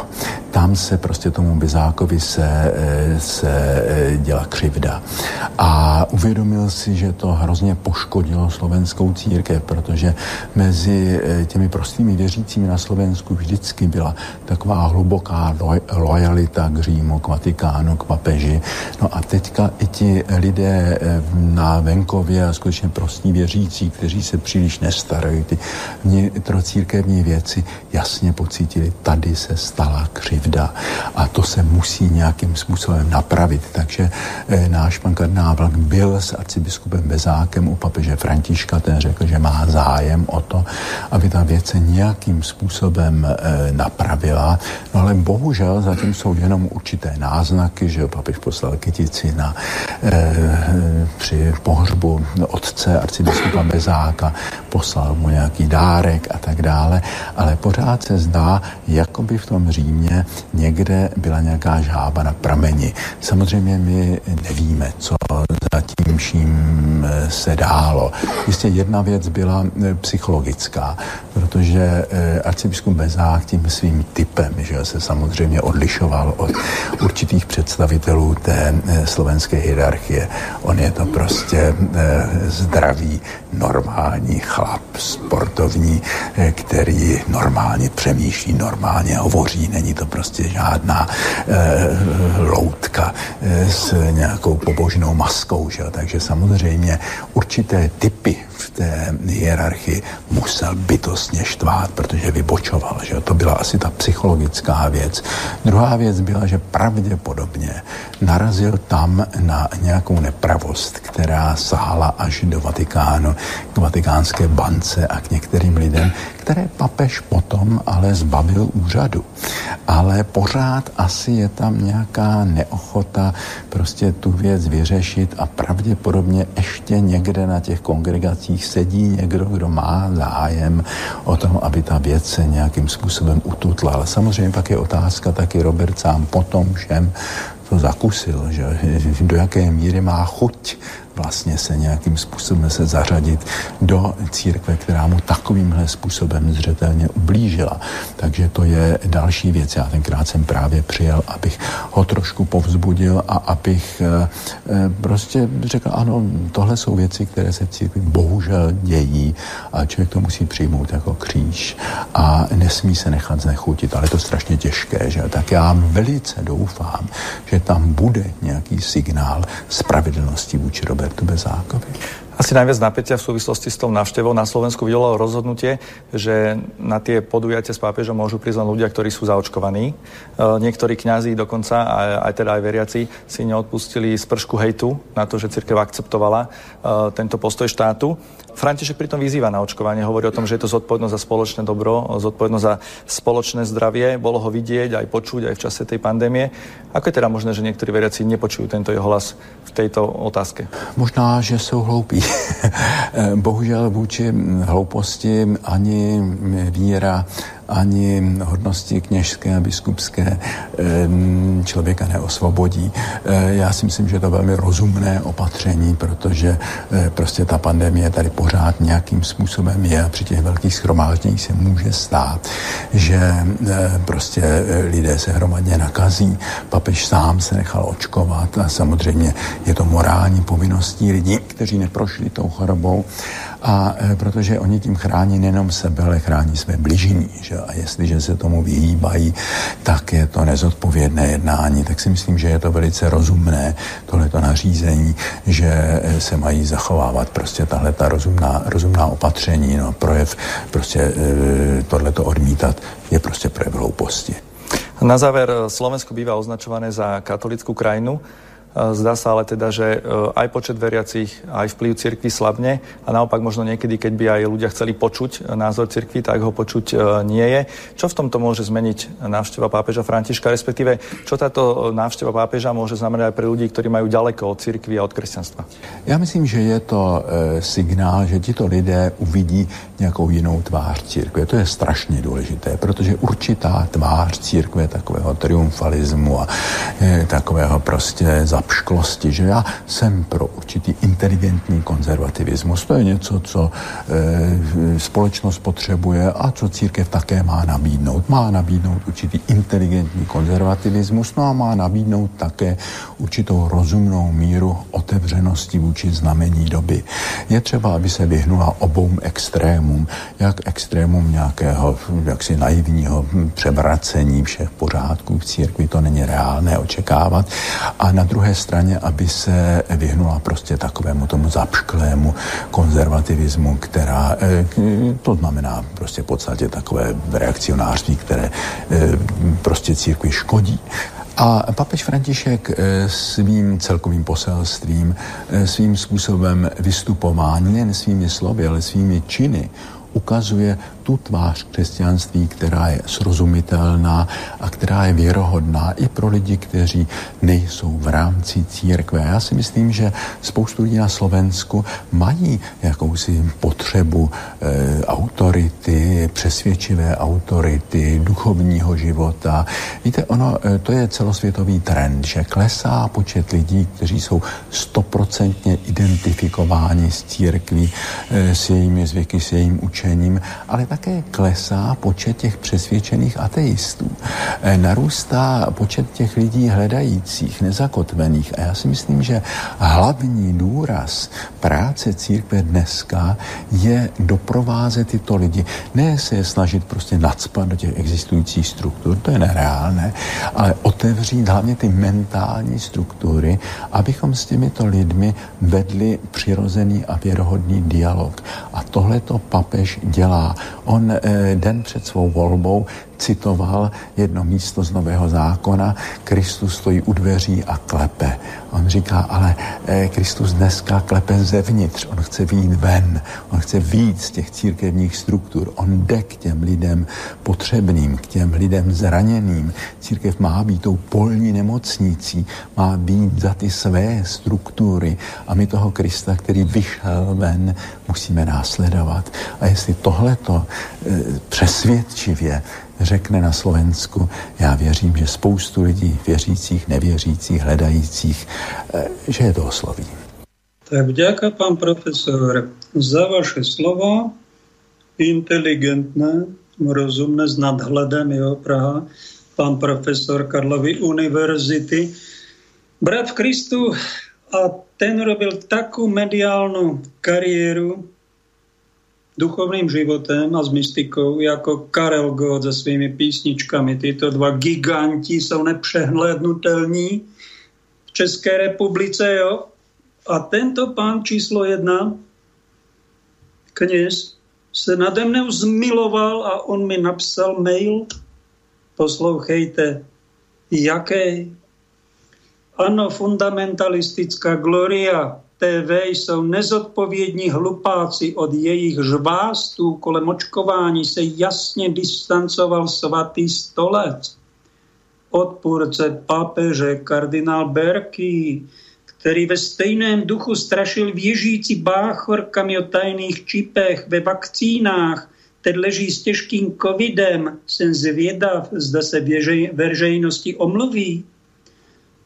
Tam se prostě tomu Bezákovi se, se dělá křivda. A uvědomil si, že to hrozně poškodilo slovenskou církev, protože mezi eh, těmi prostými věřícími na Slovensku vždycky byla taková hluboká lojalita k Římu, k Vatikánu, k papeži. No a teďka i ti lidé eh, na venkově a skutečně prostí věřící, kteří se příliš nestarají, ty vnitrocírkevní věci, jasně pocítili, tady se stala křivda a to se musí nějakým způsobem napravit. Takže eh, náš pan kardinál byl s arcibiskupem Bezákem u papeže Františka, ten řekl, že má zájem o to, aby ta věc se nějakým způsobem e, napravila. No ale bohužel zatím jsou jenom určité náznaky, že papež poslal kytici na, e, při pohřbu otce arcibiskupa Bezáka, poslal mu nějaký dárek a tak dále, ale pořád se zdá, jako by v tom Římě někde byla nějaká žába na prameni. Samozřejmě my nevíme, co zatím vším eh, se dálo. Jistě jedna věc byla psychologická lidská, protože eh, arcibiskup Bezák tím svým typem, že se samozřejmě odlišoval od určitých představitelů té eh, slovenské hierarchie. On je to prostě eh, zdravý, normální chlap, sportovní, který normálně přemýšlí, normálně hovoří, není to prostě žádná loutka s nějakou pobožnou maskou, že? takže samozřejmě určité typy v té hierarchii musel bytostně štvát, protože vybočoval. Že? To byla asi ta psychologická věc. Druhá věc byla, že pravděpodobně narazil tam na nějakou nepravost, která sahala až do Vatikánu, k vatikánské bance a k některým lidem, které papež potom ale zbavil úřadu. Ale pořád asi je tam nějaká neochota prostě tu věc vyřešit a pravděpodobně ještě někde na těch kongregacích sedí někdo, kdo má zájem o tom, aby ta věc se nějakým způsobem ututla. Ale samozřejmě pak je otázka taky Robert sám potom všem to zakusil, že do jaké míry má chuť vlastně se nějakým způsobem se zařadit do církve, která mu takovýmhle způsobem zřetelně ublížila. Takže to je další věc. Já tenkrát jsem právě přijel, abych ho trošku povzbudil a abych e, prostě řekl, ano, tohle jsou věci, které se v církvi bohužel dějí a člověk to musí přijmout jako kříž a nesmí se nechat znechutit, ale je to strašně těžké, že? Tak já velice doufám, že tam bude nějaký signál spravedlnosti vůči Robertu Bezákovi. Asi najviac napätia v súvislosti s tou návštevou na Slovensku vyvolalo rozhodnutie, že na tie podujatia s pápežom môžu prísť ľudia, ktorí sú zaočkovaní. E, niektorí kňazí dokonca, aj, aj teda aj veriaci, si neodpustili spršku hejtu na to, že cirkev akceptovala e, tento postoj štátu. František pritom vyzýva na očkovanie, hovorí o tom, že je to zodpovednosť za spoločné dobro, zodpovednosť za spoločné zdravie. Bolo ho vidieť aj počuť aj v čase tej pandémie. Ako je teda možné, že niektorí veriaci nepočujú tento jeho hlas v tejto otázke? Možná, že jsou hloupí. Bohužel vůči hlouposti ani víra ani hodnosti kněžské a biskupské člověka neosvobodí. E, já si myslím, že je to velmi rozumné opatření, protože e, prostě ta pandemie tady pořád nějakým způsobem je a při těch velkých schromážděních se může stát, že e, prostě lidé se hromadně nakazí. Papež sám se nechal očkovat a samozřejmě je to morální povinností lidí, kteří neprošli tou chorobou a e, protože oni tím chrání nejenom sebe, ale chrání své bližní. Že? A jestliže se tomu vyhýbají, tak je to nezodpovědné jednání. Tak si myslím, že je to velice rozumné, tohleto nařízení, že e, se mají zachovávat prostě tahle ta rozumná, rozumná opatření. No, projev prostě e, tohleto odmítat je prostě projev hlouposti. Na záver, Slovensko býva označované za katolickú krajinu. Zdá sa ale teda, že e, aj počet veriacich, aj vplyv cirkvi slabne a naopak možno niekedy, keď by aj ľudia chceli počuť názor cirkvi, tak ho počuť nie je. Čo v tomto môže zmeniť návšteva pápeža Františka, respektíve čo táto návšteva pápeža môže znamenať aj pre ľudí, ktorí majú ďaleko od cirkvi a od kresťanstva? Já myslím, že je to signál, že tito lidé uvidí nějakou jinou tvář církve. To je strašně důležité, protože určitá tvář církve takového triumfalismu a takového prostě zapšklosti, že já jsem pro určitý inteligentní konzervativismus. To je něco, co e, společnost potřebuje a co církev také má nabídnout. Má nabídnout určitý inteligentní konzervativismus, no a má nabídnout také určitou rozumnou míru otevřenosti vůči znamení doby. Je třeba, aby se vyhnula obou extrémům, jak extrémům nějakého jaksi naivního převracení všech pořádků v církvi, to není reálné očekávat, a na druhé druhé straně, aby se vyhnula prostě takovému tomu zapšklému konzervativismu, která, eh, to znamená prostě v podstatě takové reakcionářství, které eh, prostě církvi škodí. A papež František eh, svým celkovým poselstvím, svým způsobem vystupování, nejen svými slovy, ale svými činy, ukazuje tu tvář křesťanství, která je srozumitelná a která je věrohodná i pro lidi, kteří nejsou v rámci církve. Já si myslím, že spoustu lidí na Slovensku mají jakousi potřebu e, autority, přesvědčivé autority, duchovního života. Víte, ono, e, to je celosvětový trend, že klesá počet lidí, kteří jsou stoprocentně identifikováni s církví, e, s jejími zvyky, s jejím učením, ale tak také klesá počet těch přesvědčených ateistů. Eh, narůstá počet těch lidí hledajících, nezakotvených. A já si myslím, že hlavní důraz práce církve dneska je doprovázet tyto lidi. Ne se je snažit prostě nadspat do těch existujících struktur, to je nereálné, ale otevřít hlavně ty mentální struktury, abychom s těmito lidmi vedli přirozený a věrohodný dialog. A tohle to papež dělá. On eh, den před svou volbou citoval jedno místo z Nového zákona, Kristus stojí u dveří a klepe. On říká, ale eh, Kristus dneska klepe zevnitř, on chce výjít ven, on chce výjít z těch církevních struktur, on jde k těm lidem potřebným, k těm lidem zraněným. Církev má být tou polní nemocnicí, má být za ty své struktury a my toho Krista, který vyšel ven, musíme následovat. A jestli tohleto e, přesvědčivě řekne na Slovensku, já věřím, že spoustu lidí, věřících, nevěřících, hledajících, eh, že je to osloví. Tak vďaka, pán profesor, za vaše slova, inteligentné, rozumné, s nadhledem, jo, Praha, pán profesor Karlovy univerzity. Brat v Kristu a ten robil takú mediálnu kariéru, duchovným životem a s mystikou, ako Karel Gott so svými písničkami. Títo dva giganti jsou nepřehlednutelní v České republice. Jo? A tento pán číslo jedna, kněz, se nade mnou zmiloval a on mi napsal mail, poslouchejte, jaké ano, fundamentalistická gloria TV jsou nezodpovědní hlupáci od jejich žvástů. Kolem očkování se jasně distancoval svatý stolec. Odpůrce papeže kardinál Berkey, který ve stejném duchu strašil věžící báchorkami o tajných čipech ve vakcínách, teď leží s těžkým covidem, jsem zvědav, zda se veřejnosti omluví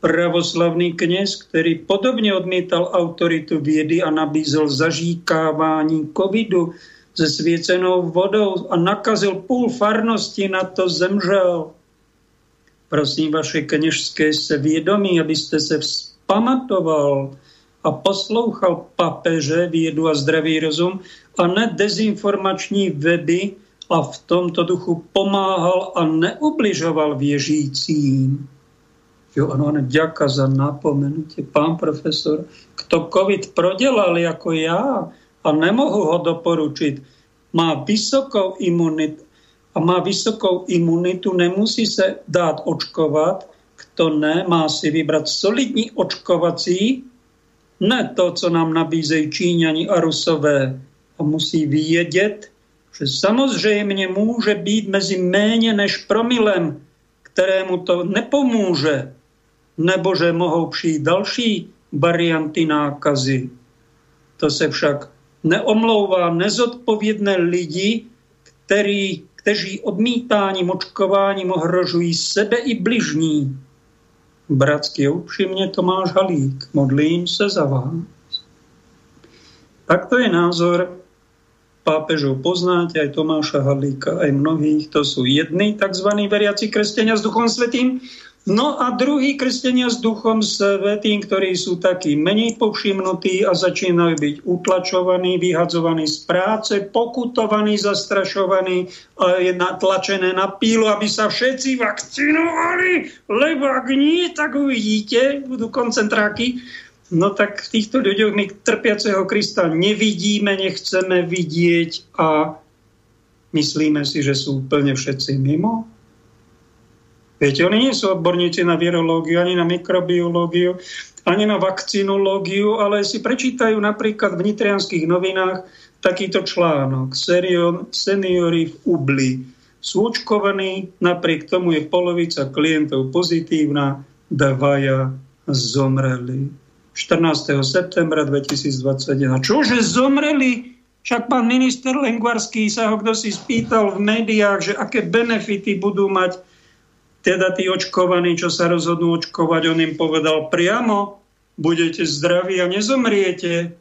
pravoslavný kněz, který podobně odmítal autoritu vědy a nabízel zažíkávání covidu se svěcenou vodou a nakazil půl farnosti, na to zemřel. Prosím vaše kněžské vědomí, abyste se vzpamatoval a poslouchal papeže, vědu a zdravý rozum a ne dezinformační weby a v tomto duchu pomáhal a neubližoval věřícím. Jo, ano, ano, ďaká za napomenutie. Pán profesor, kto COVID prodelal ako ja a nemohu ho doporučiť, má vysokou imunitu, a má vysokou imunitu, nemusí se dát očkovat, kto ne, má si vybrat solidní očkovací, ne to, co nám nabízejí Číňani a Rusové. A musí vědět, že samozřejmě může být mezi méně než promilem, kterému to nepomůže, nebo že mohou přijít další varianty nákazy. To se však neomlouvá nezodpovědné lidi, který, kteří odmítáním, očkováním ohrožují sebe i bližní. Bratsky upřímně Tomáš Halík, modlím se za vás. Tak to je názor pápežov poznáte, aj Tomáša Halíka, aj mnohých. To sú jedni tzv. veriaci kresťania s Duchom Svetým. No a druhý kresťania s Duchom Svetým, ktorí sú takí menej povšimnutí a začínajú byť utlačovaní, vyhadzovaní z práce, pokutovaní, zastrašovaní a je natlačené na pílu, aby sa všetci vakcinovali, lebo ak nie, tak uvidíte, budú koncentráky No tak v týchto ľuďoch my trpiaceho Krista nevidíme, nechceme vidieť a myslíme si, že sú úplne všetci mimo. Viete, oni nie sú odborníci na virológiu, ani na mikrobiológiu, ani na vakcinológiu, ale si prečítajú napríklad v nitrianských novinách takýto článok. Seniory v Ubli sú očkovaní, napriek tomu je polovica klientov pozitívna, dvaja zomreli. 14. septembra 2021. Čože zomreli? Však pán minister Lengvarský sa ho kto si spýtal v médiách, že aké benefity budú mať teda tí očkovaní, čo sa rozhodnú očkovať. On im povedal priamo, budete zdraví a nezomriete.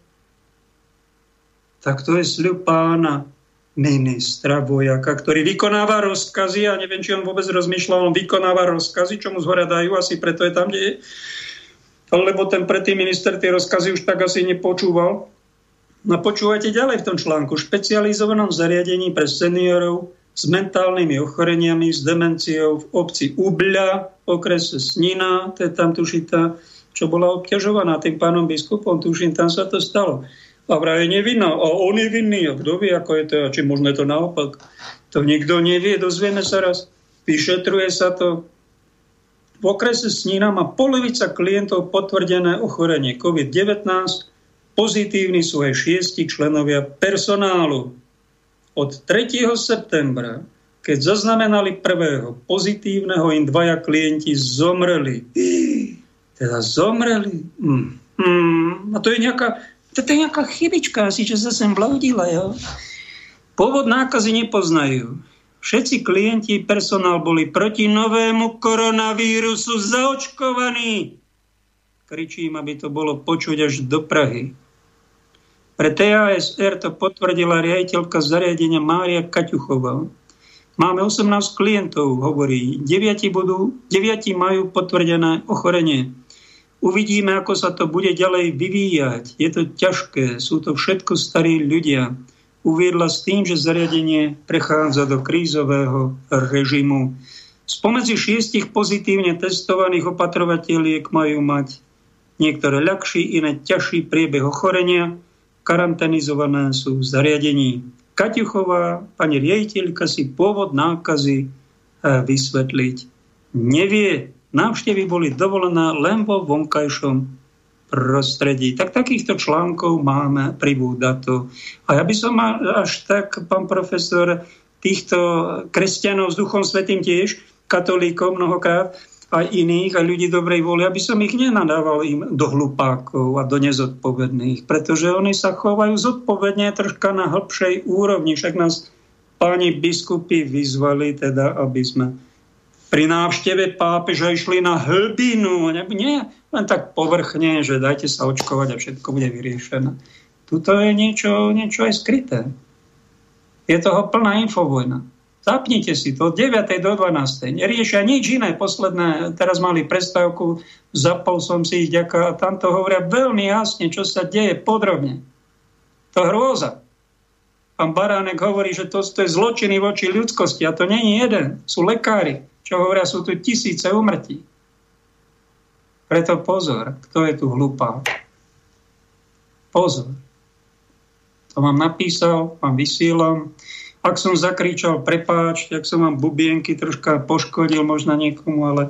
Tak to je sľub pána ministra vojaka, ktorý vykonáva rozkazy, a neviem, či on vôbec rozmýšľal, on vykonáva rozkazy, čo mu zhora dajú, asi preto je tam, kde je lebo ten predtým minister tie rozkazy už tak asi nepočúval. No počúvajte ďalej v tom článku. Špecializovanom zariadení pre seniorov s mentálnymi ochoreniami, s demenciou v obci Ubľa, okrese Snina, to je tam tušita, čo bola obťažovaná tým pánom biskupom, tuším, tam sa to stalo. A vraj je nevinná. A on je vinný. A kto vie, ako je to? A či možno to naopak? To nikto nevie, dozvieme sa raz. Vyšetruje sa to. V okrese Snína má polovica klientov potvrdené ochorenie COVID-19. Pozitívni sú aj šiesti členovia personálu. Od 3. septembra, keď zaznamenali prvého pozitívneho, im dvaja klienti zomreli. Teda zomreli. Hmm. Hmm. A to je nejaká, to je nejaká chybička asi, čo sa sem vloudila. Jo? Pôvod nákazy nepoznajú. Všetci klienti, personál boli proti novému koronavírusu zaočkovaní. Kričím, aby to bolo počuť až do Prahy. Pre TASR to potvrdila riaditeľka zariadenia Mária Kaťuchová. Máme 18 klientov, hovorí. 9, budú, 9 majú potvrdené ochorenie. Uvidíme, ako sa to bude ďalej vyvíjať. Je to ťažké, sú to všetko starí ľudia uviedla s tým, že zariadenie prechádza do krízového režimu. Spomedzi šiestich pozitívne testovaných opatrovateľiek majú mať niektoré ľahší, iné ťažší priebeh ochorenia. Karanténizované sú v zariadení. Kaťuchová, pani riaditeľka, si pôvod nákazy eh, vysvetliť nevie. Návštevy boli dovolené len vo vonkajšom prostredí. Tak takýchto článkov máme pribúdať. A ja by som až tak, pán profesor, týchto kresťanov s Duchom Svetým tiež, katolíkov mnohokrát, aj iných, aj ľudí dobrej vôle, aby som ich nenadával im do hlupákov a do nezodpovedných, pretože oni sa chovajú zodpovedne troška na hĺbšej úrovni. Však nás páni biskupy vyzvali teda, aby sme pri návšteve pápeža išli na hlbinu. Nie len tak povrchne, že dajte sa očkovať a všetko bude vyriešené. Tuto je niečo, niečo aj skryté. Je toho plná infovojna. Zapnite si to od 9. do 12. Neriešia nič iné. Posledné, teraz mali prestávku, zapol som si ich ďaká a tam to hovoria veľmi jasne, čo sa deje podrobne. To hrôza. Pán Baránek hovorí, že to, to je zločiny voči ľudskosti a to není jeden. Sú lekári čo hovoria, sú tu tisíce umrtí. Preto pozor, kto je tu hlupá. Pozor. To vám napísal, vám vysielam. Ak som zakričal, prepáč, tak som vám bubienky troška poškodil možno niekomu, ale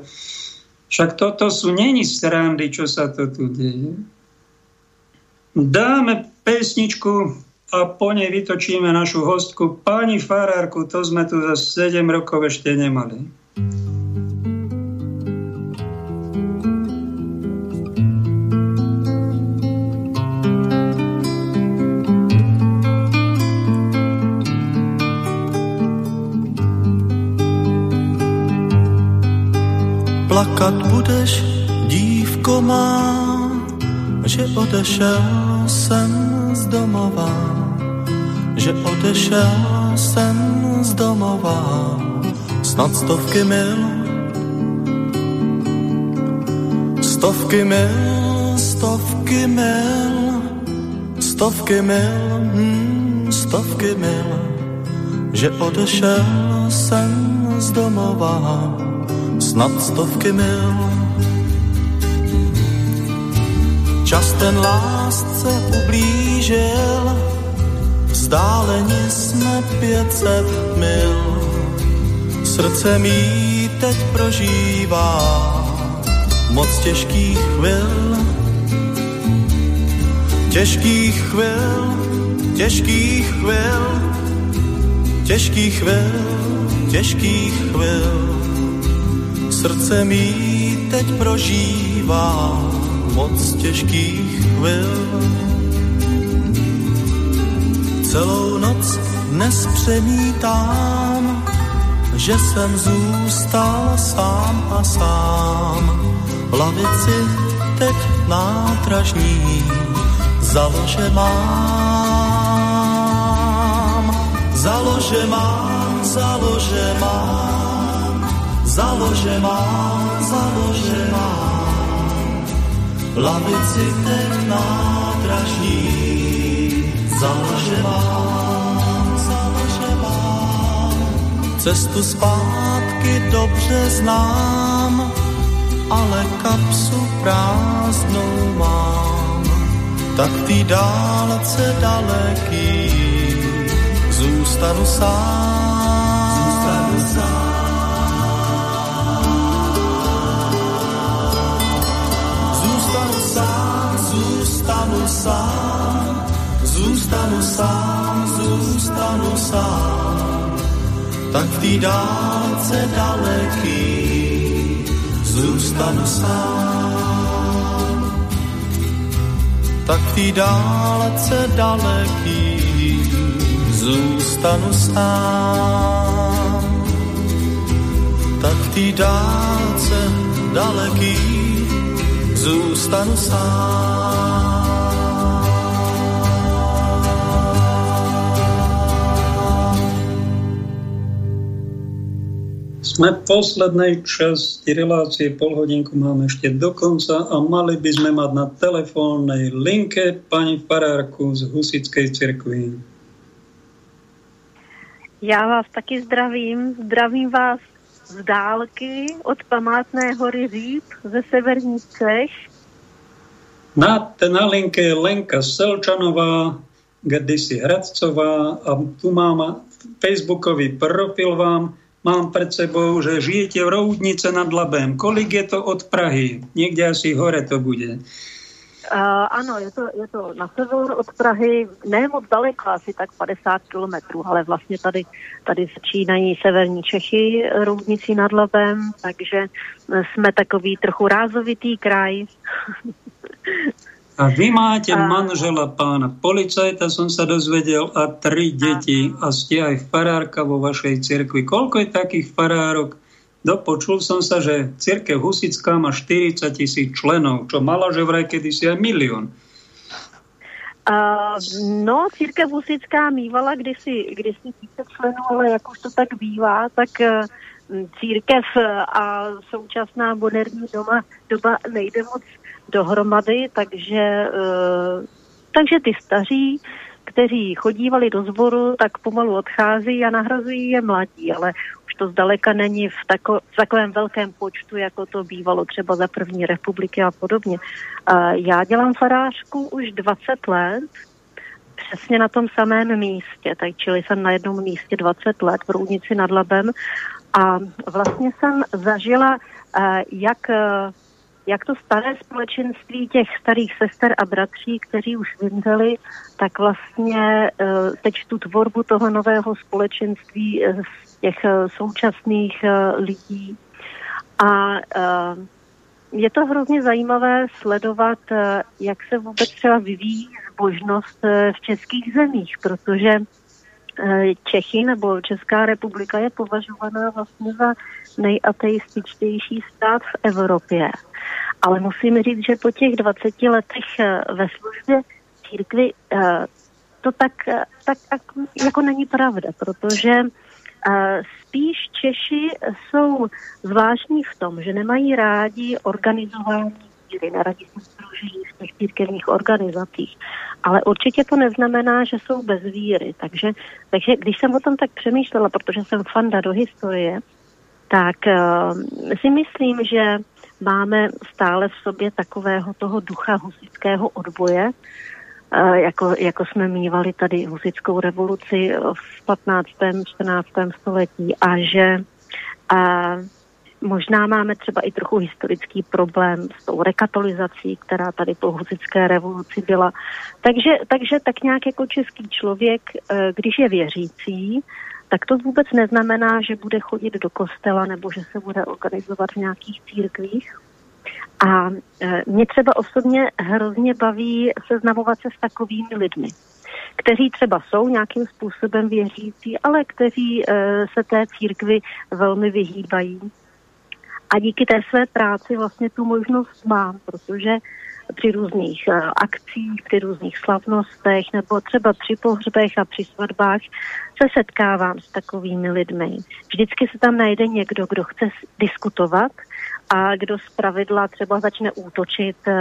však toto sú není srandy, čo sa to tu deje. Dáme pesničku a po nej vytočíme našu hostku. Pani Farárku, to sme tu za 7 rokov ešte nemali. Plakat budeš, dívko má, že odešel jsem z domova, že odešel jsem z domova, snad stovky mil, stovky mil, stovky mil, stovky mil, hmm, stovky mil, že odešel jsem z domova, snad stovky mil. Čas ten lásce ublížil, vzdáleně jsme 500 mil. Srdce mý teď prožívá moc těžkých chvil. Těžkých chvil, těžkých chvil, těžkých chvil, těžkých chvil Srdce mi teď prožívá moc těžkých chvil. Celou noc dnes přemítám, že jsem zůstal sám a sám. V lavici teď nátražní založe mám. Založe mám, založe mám založe mám, založe mám. Lavici ten nádražní, založe mám, založe mám. Cestu zpátky dobře znám, ale kapsu prázdnou mám. Tak ty dálce daleký zůstanu sám. Zůstanu sám, zůstanu sám, zůstanu sám. Tak v té dálce daleký zůstanu sám. Tak v té dálce daleký zůstanu sám. Tak v té dálce daleký zůstanu sám. Sme v poslednej časti relácie, pol hodinku máme ešte do konca a mali by sme mať na telefónnej linke pani Farárku z Husickej cirkvi. Já vás taky zdravím. Zdravím vás z dálky od památné hory Říp ze severních Čech. Na, na linke je Lenka Selčanová, kdysi Hradcová a tu mám facebookový profil vám mám pred sebou, že žijete v Roudnice nad Labem. Kolik je to od Prahy? Niekde asi hore to bude. Uh, ano, je to, je to na sever od Prahy, ne moc daleko, asi tak 50 kilometrů, ale vlastně tady, tady začínají severní Čechy Roudnicí nad Labem, takže jsme takový trochu rázovitý kraj. A vy máte a... manžela pána policajta, som sa dozvedel, a tri deti a ste aj farárka vo vašej cirkvi. Koľko je takých farárok? Dopočul som sa, že cirkev Husická má 40 tisíc členov, čo mala že vraj kedysi aj milión. Uh, no, církev Husická mývala kdysi, kdysi tisíc členů, ale jak už to tak bývá, tak uh, církev a současná moderní doma, doba nejde moc dohromady, takže, eh, takže ty staří, kteří chodívali do zboru, tak pomalu odchází a nahrazují je mladí, ale už to zdaleka není v, tako, v takovém velkém počtu, jako to bývalo třeba za první republiky a podobně. Já dělám farářku už 20 let přesně na tom samém místě, tak čili jsem na jednom místě 20 let v Roudnici nad Labem a vlastně jsem zažila, eh, jak, jak to staré společenství těch starých sester a bratří, kteří už vymřeli, tak vlastně teď tu tvorbu toho nového společenství z těch současných lidí. A je to hrozně zajímavé sledovat, jak se vůbec třeba vyvíjí zbožnost v českých zemích, protože Čechy nebo Česká republika je považovaná vlastně za nejateističtější stát v Evropě. Ale musím říct, že po těch 20 letech ve službě církvy to tak, tak jako není pravda, protože Spíš Češi jsou zvláštní v tom, že nemají rádi organizování víry, neradí se združení v těch církevních organizacích. Ale určitě to neznamená, že jsou bez víry. Takže, takže když jsem o tom tak přemýšlela, protože jsem fanda do historie, tak uh, si myslím, že máme stále v sobě takového toho ducha husického odboje, jako, jako jsme mývali tady husickou revoluci v 15. 14. století a že a možná máme třeba i trochu historický problém s tou rekatolizací, která tady po husické revoluci byla. Takže, takže tak nějak jako český člověk, když je věřící, tak to vůbec neznamená, že bude chodit do kostela nebo že se bude organizovat v nějakých církvích. A e, mě třeba osobně hrozně baví seznamovat se s takovými lidmi, kteří třeba jsou nějakým způsobem věřící, ale kteří e, se té církvi velmi vyhýbají. A díky té své práci vlastně tu možnost mám, protože při různých e, akcích, při různých slavnostech nebo třeba při pohřbech a při svatbách se setkávám s takovými lidmi. Vždycky se tam najde někdo, kdo chce diskutovat a kdo z pravidla třeba začne útočit uh,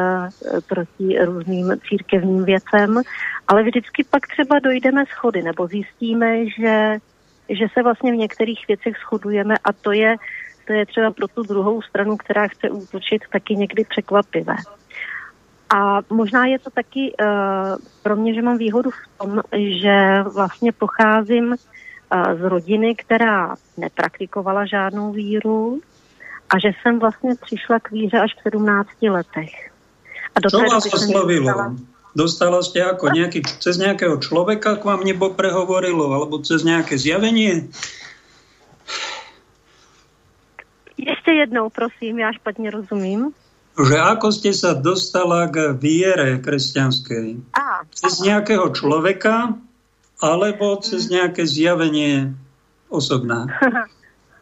proti různým církevním věcem, ale vždycky pak třeba dojdeme schody nebo zjistíme, že, že se vlastně v některých věcech shodujeme a to je, to je třeba pro tu druhou stranu, která chce útočit, taky někdy překvapivé. A možná je to taky uh, pro mě, že mám výhodu v tom, že vlastně pocházím uh, z rodiny, která nepraktikovala žádnou víru, a že jsem vlastně přišla k víře až v 17 letech. A do Čo vás oslovilo? Dostala... dostala ste ako nejaký, cez nejakého človeka k vám nebo prehovorilo, alebo cez nejaké zjavenie? Ještě jednou, prosím, já špatně rozumím. Že ako ste sa dostala k viere kresťanskej? A, cez nejakého človeka, alebo cez mhm. nejaké zjavenie osobná?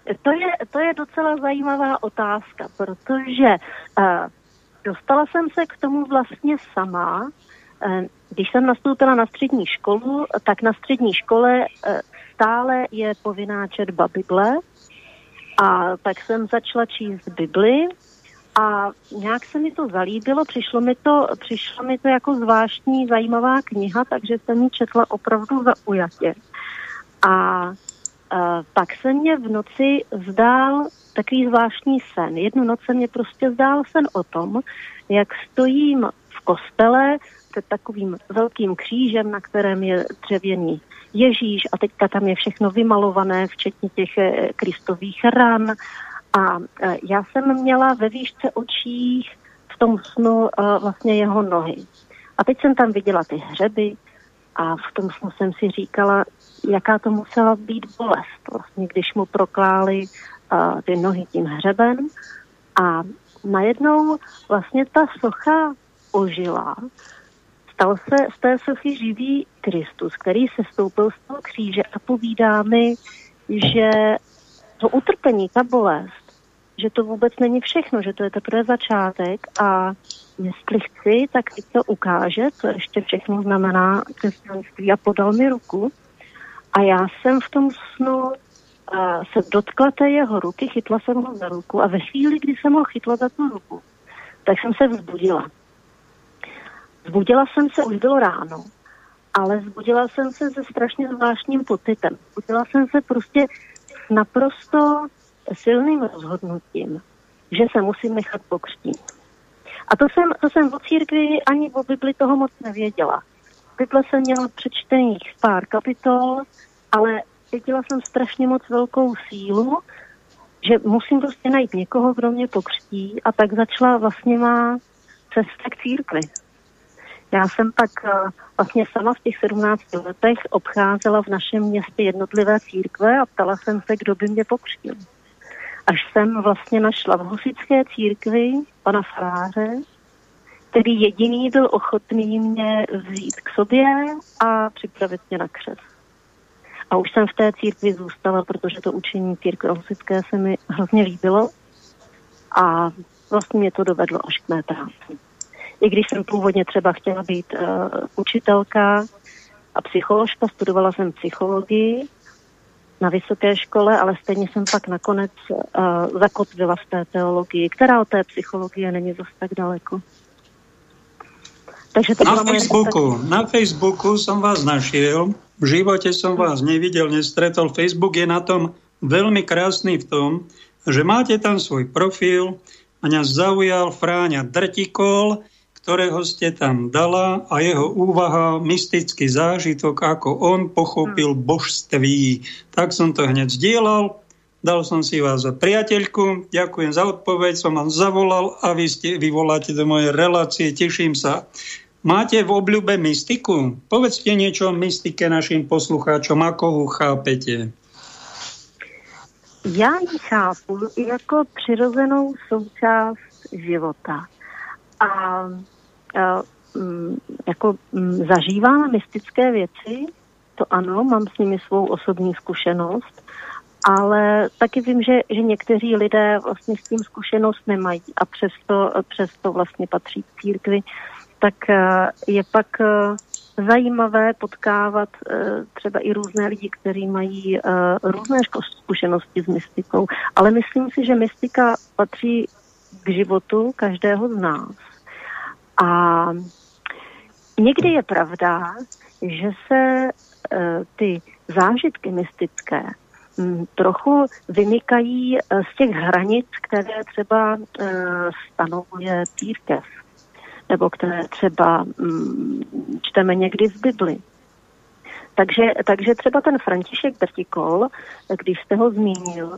To je, to je docela zajímavá otázka, protože uh, dostala jsem se k tomu vlastně sama. Uh, když jsem nastoupila na střední školu, tak na střední škole uh, stále je povinná četba Bible a tak jsem začala číst Bibli a nějak se mi to zalíbilo, přišlo mi to, přišlo mi to jako zvláštní zajímavá kniha, takže jsem ji četla opravdu zaujatě. A pak se mě v noci zdál takový zvláštní sen. Jednu noc se mě prostě zdál sen o tom, jak stojím v kostele před takovým velkým křížem, na kterém je dřevěný Ježíš a teďka tam je všechno vymalované, včetně těch eh, kristových ran. A eh, já jsem měla ve výšce očích v tom snu eh, vlastně jeho nohy. A teď jsem tam viděla ty hřeby a v tom snu jsem si říkala, jaká to musela být bolest, vlastně, když mu prokláli uh, ty nohy tím hřeben a najednou vlastně ta socha ožila. Stal se z té sochy živý Kristus, který se stoupil z toho kříže a povídá mi, že to utrpení, ta bolest, že to vůbec není všechno, že to je teprve začátek a jestli chci, tak teď to ukáže, co ještě všechno znamená křesťanství a podal mi ruku a já jsem v tom snu uh, se dotkla té jeho ruky, chytla jsem ho za ruku a ve chvíli, kdy jsem ho chytla za tu ruku, tak jsem se vzbudila. Vzbudila jsem se, už bylo ráno, ale vzbudila jsem se se strašně zvláštním pocitem. Vzbudila jsem se prostě naprosto silným rozhodnutím, že se musím nechat pokřtít. A to jsem, to jsem o církvi ani o Bibli toho moc nevěděla. Bible jsem měla přečtených pár kapitol, ale cítila jsem strašně moc velkou sílu, že musím prostě najít někoho, kdo mě pokřtí a tak začala vlastně má cesta k církvi. Já jsem pak eh, vlastně sama v těch 17 letech obcházela v našem městě jednotlivé církve a ptala jsem se, kdo by mě pokřtil. Až jsem vlastně našla v husické církvi pana faráře, který jediný byl ochotný mě vzít k sobě a připravit mě na křest. A už jsem v té církvi zůstala, protože to učení církve husické se mi hrozně líbilo a vlastně mě to dovedlo až k mé práci. I když jsem původně třeba chtěla být uh, učitelka a psycholožka, studovala jsem psychologii na vysoké škole, ale stejně jsem pak nakonec uh, zakotvila v té teologii, která od té psychologie není zase tak daleko. Takže to na Facebooku, tak... na Facebooku som vás našiel, v živote som vás nevidel, nestretol. Facebook je na tom veľmi krásny v tom, že máte tam svoj profil, mňa zaujal Fráňa Drtikol, ktorého ste tam dala a jeho úvaha, mystický zážitok, ako on pochopil hm. božství. Tak som to hneď zdieľal, dal som si vás za priateľku, ďakujem za odpoveď, som vám zavolal a vy, ste, vyvoláte do mojej relácie, teším sa. Máte v obľúbe mystiku? Povedzte niečo o mystike našim poslucháčom, ako ho chápete. Já ji chápu jako přirozenou součást života. A, mm, jako mm, zažívám mystické věci, to ano, mám s nimi svou osobní zkušenost, ale taky vím, že, že někteří lidé vlastně s tím zkušenost nemají a přesto, přesto vlastně patří k církvi tak eh, je pak eh, zajímavé potkávat eh, třeba i různé lidi, kteří mají různé zkušenosti s mystikou. Ale myslím si, že mystika patří k životu každého z nás. A někdy je pravda, že se ty zážitky mystické trochu vynikají z těch hranic, které třeba stanovuje církev nebo které třeba čteme někdy v Bibli. Takže, takže třeba ten František Drtikol, když jste ho zmínil,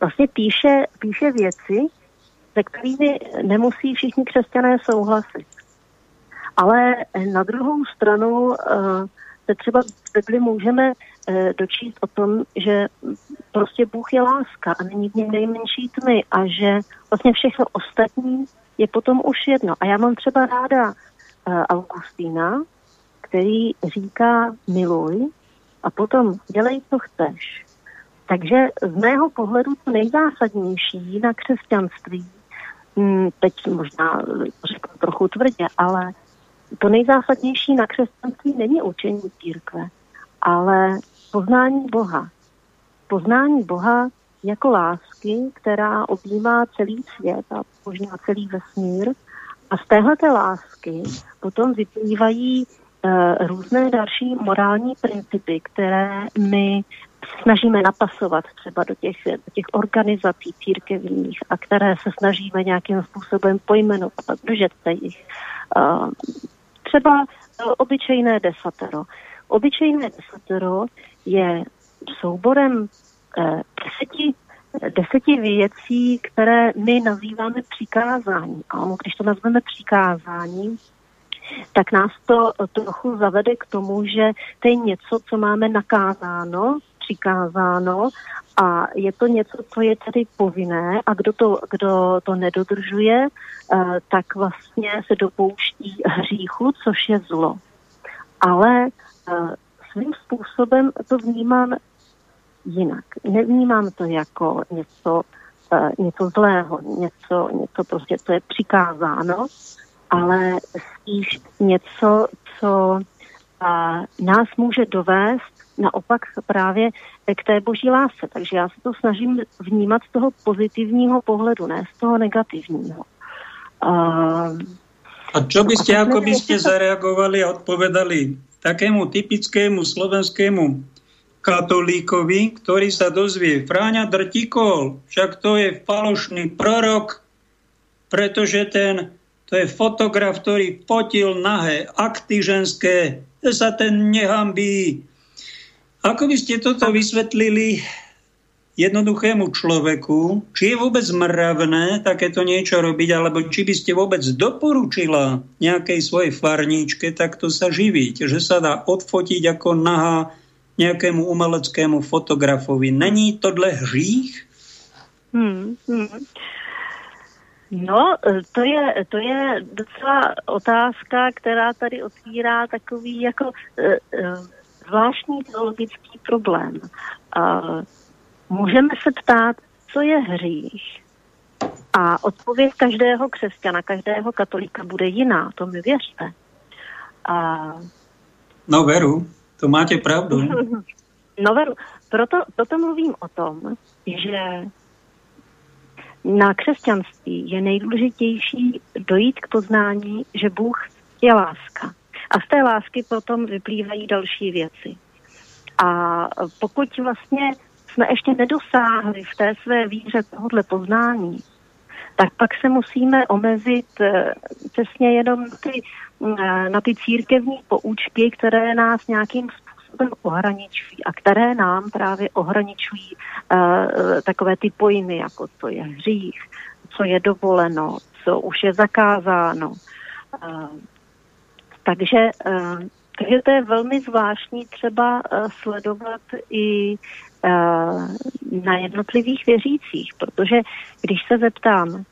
vlastně píše, píše věci, se kterými nemusí všichni křesťané souhlasit. Ale na druhou stranu uh, se třeba v Bibli můžeme uh, dočíst o tom, že prostě Bůh je láska a není v něm nejmenší tmy a že vlastně všechno ostatní je potom už jedno. A já mám třeba ráda uh, Augustína, který říká miluj a potom dělej, co chceš. Takže z mého pohledu to nejzásadnější na křesťanství, teď možná řeknu trochu tvrdě, ale to nejzásadnější na křesťanství není učení církve, ale poznání Boha. Poznání Boha jako lásky, která objímá celý svět a možná celý vesmír. A z téhleté lásky potom vyplývají uh, různé další morální principy, které my snažíme napasovat třeba do těch, do těch organizací církevních a které se snažíme nějakým způsobem pojmenovat a držet se jich. Třeba uh, obyčejné desatero. Obyčejné desatero je souborem deseti, deseti věcí, které my nazýváme přikázání. A ono, když to nazveme přikázání, tak nás to trochu zavede k tomu, že to je něco, co máme nakázáno, přikázáno a je to něco, co je tedy povinné a kdo to, kdo to nedodržuje, eh, tak vlastně se dopouští hříchu, což je zlo. Ale eh, svým způsobem to vnímám jinak. Nevnímám to jako něco, uh, něco zlého, něco, něco prostě, co je přikázáno, ale spíš něco, co uh, nás může dovést naopak právě k té boží lásce. Takže já se to snažím vnímat z toho pozitivního pohledu, ne z toho negativního. Uh, a čo by ste, ako by ste zareagovali a odpovedali takému typickému slovenskému katolíkovi, ktorý sa dozvie, Fráňa Drtikol, však to je falošný prorok, pretože ten, To je fotograf, ktorý fotil nahé akty ženské. Sa ten nehambí. Ako by ste toto vysvetlili jednoduchému človeku, či je vôbec mravné takéto niečo robiť, alebo či by ste vôbec doporučila nejakej svojej farníčke takto sa živiť, že sa dá odfotiť ako nahá nejakému umeleckému fotografovi. Není tohle hřích? Hmm, hmm. No, to je, to je docela otázka, která tady otvírá takový jako e, e, zvláštní teologický problém. Můžeme se ptát, co je hřích. A odpověď každého křesťana, každého katolíka bude jiná, to mi věřte. A... No veru, to máte pravdu. No veru, proto, proto mluvím o tom, že na křesťanství je nejdůležitější dojít k poznání, že Bůh je láska. A z té lásky potom vyplývají další věci. A pokud vlastně jsme ještě nedosáhli v té své víře tohohle poznání, tak pak se musíme omezit eh, přesně jenom ty, eh, na ty církevní poučky, které nás nějakým způsobem ohraničují a které nám právě ohraničují uh, takové ty pojmy, jako co je hřích, co je dovoleno, co už je zakázáno. Uh, takže uh, takže to je velmi zvláštní třeba uh, sledovat i na jednotlivých věřících, protože když se zeptám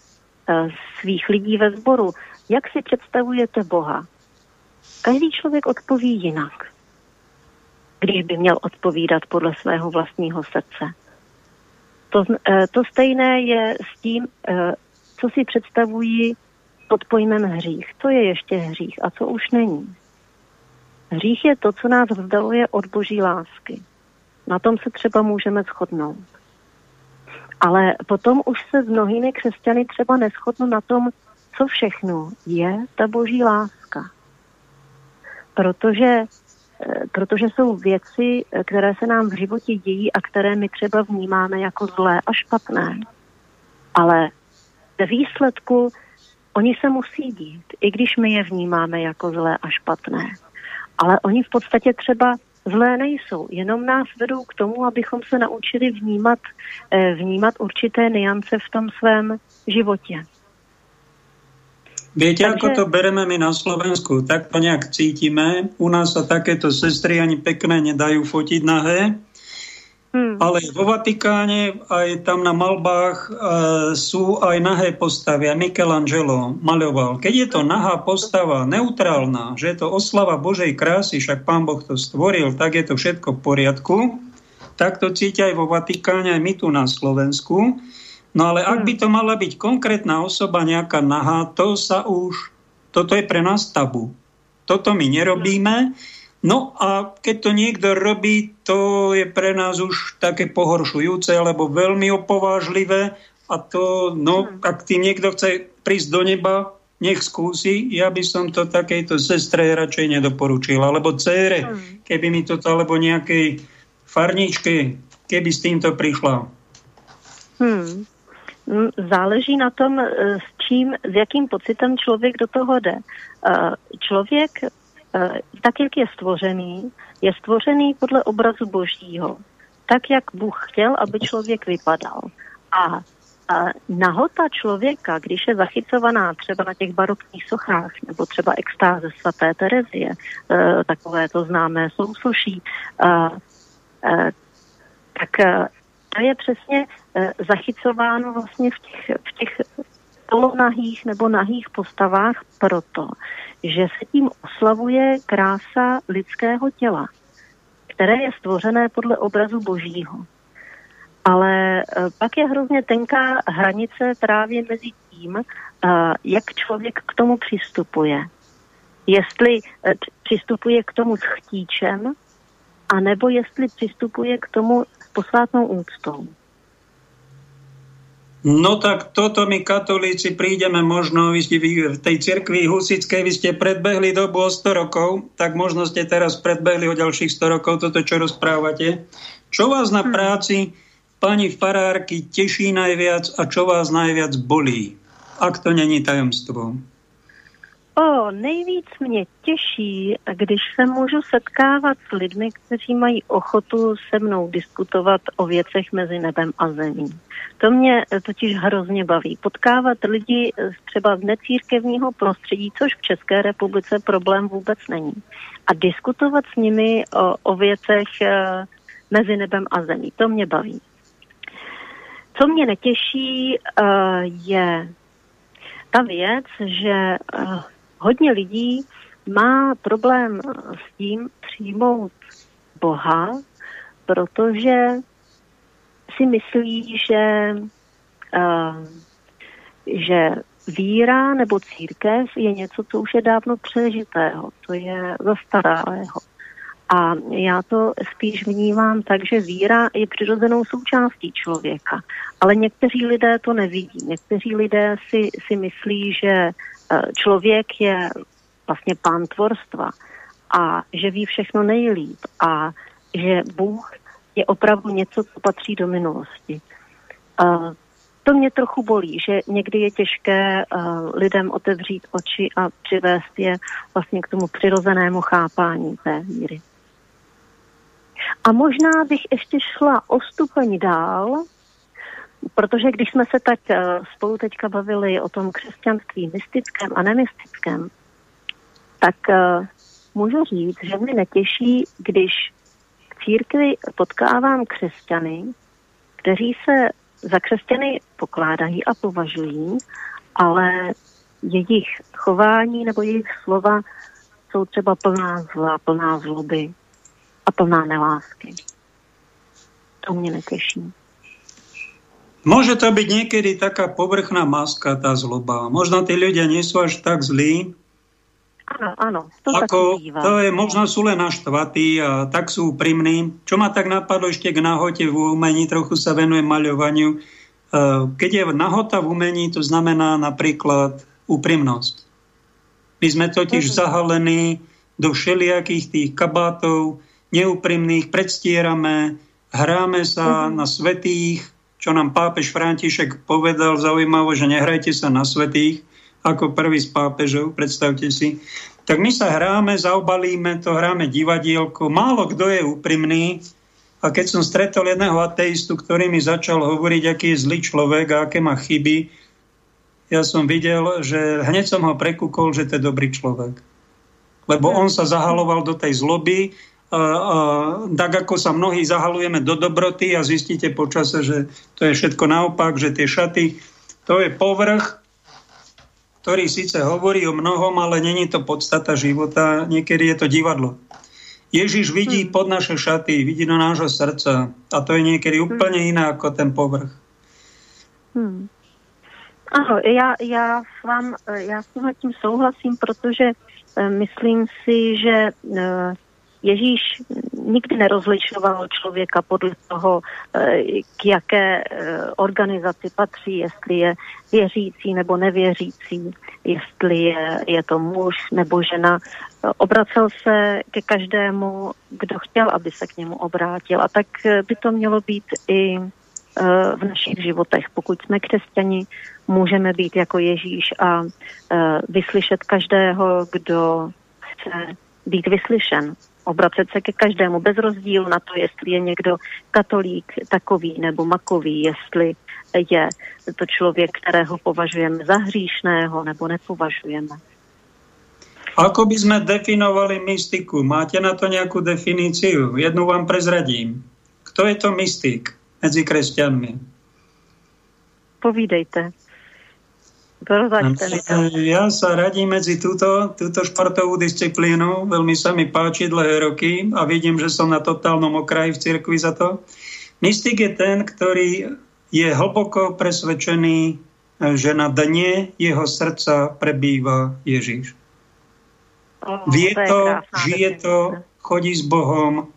svých lidí ve sboru, jak si představujete Boha, každý člověk odpoví jinak, když by měl odpovídat podle svého vlastního srdce. To, uh, to stejné je s tím, uh, co si představují pod pojmem hřích. Co je ještě hřích a co už není. Hřích je to, co nás vzdaluje od boží lásky. Na tom se třeba můžeme shodnout. Ale potom už se s mnohými křesťany třeba neschodnu na tom, co všechno je ta boží láska. Protože, eh, protože jsou věci, které se nám v životě dějí a které my třeba vnímáme jako zlé a špatné. Ale ve výsledku oni se musí dít, i když my je vnímáme jako zlé a špatné ale oni v podstatě třeba zlé nejsou, jenom nás vedou k tomu, abychom se naučili vnímat, eh, vnímat určité niance v tom svém životě. Viete, Takže... ako to bereme my na Slovensku? Tak to nejak cítime. U nás sa takéto sestry ani pekné nedajú fotiť nahé. Hmm. Ale vo Vatikáne aj tam na malbách e, sú aj nahé postavy. A Michelangelo maľoval. Keď je to nahá postava neutrálna, že je to oslava Božej krásy, však Pán Boh to stvoril, tak je to všetko v poriadku. Tak to cítia aj vo Vatikáne, aj my tu na Slovensku. No ale ak hmm. by to mala byť konkrétna osoba, nejaká nahá, to sa už, toto je pre nás tabu. Toto my nerobíme. No a keď to niekto robí, to je pre nás už také pohoršujúce, alebo veľmi opovážlivé a to, no, hmm. ak tým niekto chce prísť do neba, nech skúsi. Ja by som to takejto sestre radšej nedoporučil, alebo cére, hmm. keby mi to, alebo nejakej farničke, keby s týmto prišla. Hmm. Záleží na tom, e, s čím, s jakým pocitem člověk do toho jde. E, člověk Eh, tak, jak je stvořený, je stvořený podle obrazu božího. Tak, jak Bůh chtěl, aby člověk vypadal. A nahota člověka, když je zachycovaná třeba na těch barokních sochách, nebo třeba extáze svaté Terezie, e, takové to známé sousoší, e, e, tak e, to je přesně e, zachycováno vlastně v těch, v těch polonahých nebo nahých postavách proto, že se tím oslavuje krása lidského těla, které je stvořené podle obrazu božího. Ale e, pak je hrozně tenká hranice právě mezi tím, e, jak člověk k tomu přistupuje. Jestli přistupuje k tomu s chtíčem, anebo jestli přistupuje k tomu s posvátnou úctou. No tak toto my katolíci prídeme možno, vy ste v tej cirkvi husickej, vy ste predbehli dobu o 100 rokov, tak možno ste teraz predbehli o ďalších 100 rokov toto, čo rozprávate. Čo vás na hm. práci, pani farárky, teší najviac a čo vás najviac bolí? Ak to není tajomstvo. O, nejvíc mě těší, když se můžu setkávat s lidmi, kteří mají ochotu se mnou diskutovat o věcech mezi nebem a zemí. To mě totiž hrozně baví. Potkávat lidi třeba z necírkevního prostředí, což v České republice problém vůbec není. A diskutovat s nimi o, o věcech e, mezi nebem a zemí. To mě baví. Co mě netěší, e, je ta věc, že e, hodně lidí má problém s tím přijmout Boha, protože si myslí, že, uh, že víra nebo církev je něco, co už je dávno přežitého, to je zastaralého. A já to spíš vnímám tak, že víra je přirozenou součástí člověka. Ale někteří lidé to nevidí. Někteří lidé si, si myslí, že Eh, člověk je vlastně pán tvorstva a že ví všechno nejlíp a že Bůh je opravdu něco, co patří do minulosti. Uh, to mě trochu bolí, že někdy je těžké uh, lidem otevřít oči a přivést je vlastně k tomu přirozenému chápání té víry. A možná bych ještě šla o stupeň dál Protože když jsme se tak eh, spolu teďka bavili o tom křesťanství mystickém a nemystickém, tak uh, můžu říct, že mě netěší, když v církvi potkávám křesťany, kteří se za křesťany pokládají a považují, ale jejich chování nebo jejich slova jsou třeba plná zla, plná zloby a plná nelásky. To mě netěší. Môže to byť niekedy taká povrchná maska, tá zloba. Možno tí ľudia nie sú až tak zlí. Áno, áno. To, ako, to je, možno sú len naštvatí a tak sú úprimní. Čo ma tak napadlo ešte k nahote v umení, trochu sa venujem maľovaniu. E, keď je nahota v umení, to znamená napríklad úprimnosť. My sme totiž mm. zahalení do všelijakých tých kabátov, neúprimných, predstierame, hráme sa mm. na svetých, čo nám pápež František povedal zaujímavo, že nehrajte sa na svetých, ako prvý z pápežov, predstavte si. Tak my sa hráme, zaobalíme to, hráme divadielko. Málo kto je úprimný. A keď som stretol jedného ateistu, ktorý mi začal hovoriť, aký je zlý človek a aké má chyby, ja som videl, že hneď som ho prekúkol, že to je dobrý človek. Lebo on sa zahaloval do tej zloby, tak ako sa mnohí zahalujeme do dobroty a zistíte počase, že to je všetko naopak, že tie šaty, to je povrch, ktorý síce hovorí o mnohom, ale není to podstata života, niekedy je to divadlo. Ježiš vidí hmm. pod naše šaty, vidí do nášho srdca a to je niekedy hm. úplne iné ako ten povrch. Hmm. Ano, já, já, s vám, já s tím souhlasím, protože e, myslím si, že e, Ježíš nikdy nerozlišoval člověka podle toho, eh, k jaké eh, organizaci patří, jestli je věřící nebo nevěřící, jestli je, je to muž nebo žena. Obracel se ke každému, kdo chtěl, aby se k němu obrátil. A tak eh, by to mělo být i v našich životech. Pokud jsme křesťani, můžeme být jako Ježíš a vyslyšet každého, kdo chce být vyslyšen obracet se ke každému bez rozdílu na to, jestli je někdo katolík takový nebo makový, jestli je to člověk, kterého považujeme za hříšného nebo nepovažujeme. Ako by sme definovali mystiku? Máte na to nejakú definíciu? Jednu vám prezradím. Kto je to mystik medzi kresťanmi? Povídejte. Ja sa radím medzi túto, túto športovú disciplínu. Veľmi sa mi páči dlhé roky a vidím, že som na totálnom okraji v cirkvi za to. Mystik je ten, ktorý je hlboko presvedčený, že na dne jeho srdca prebýva Ježiš. Oh, Vie to, žije to, chodí s Bohom,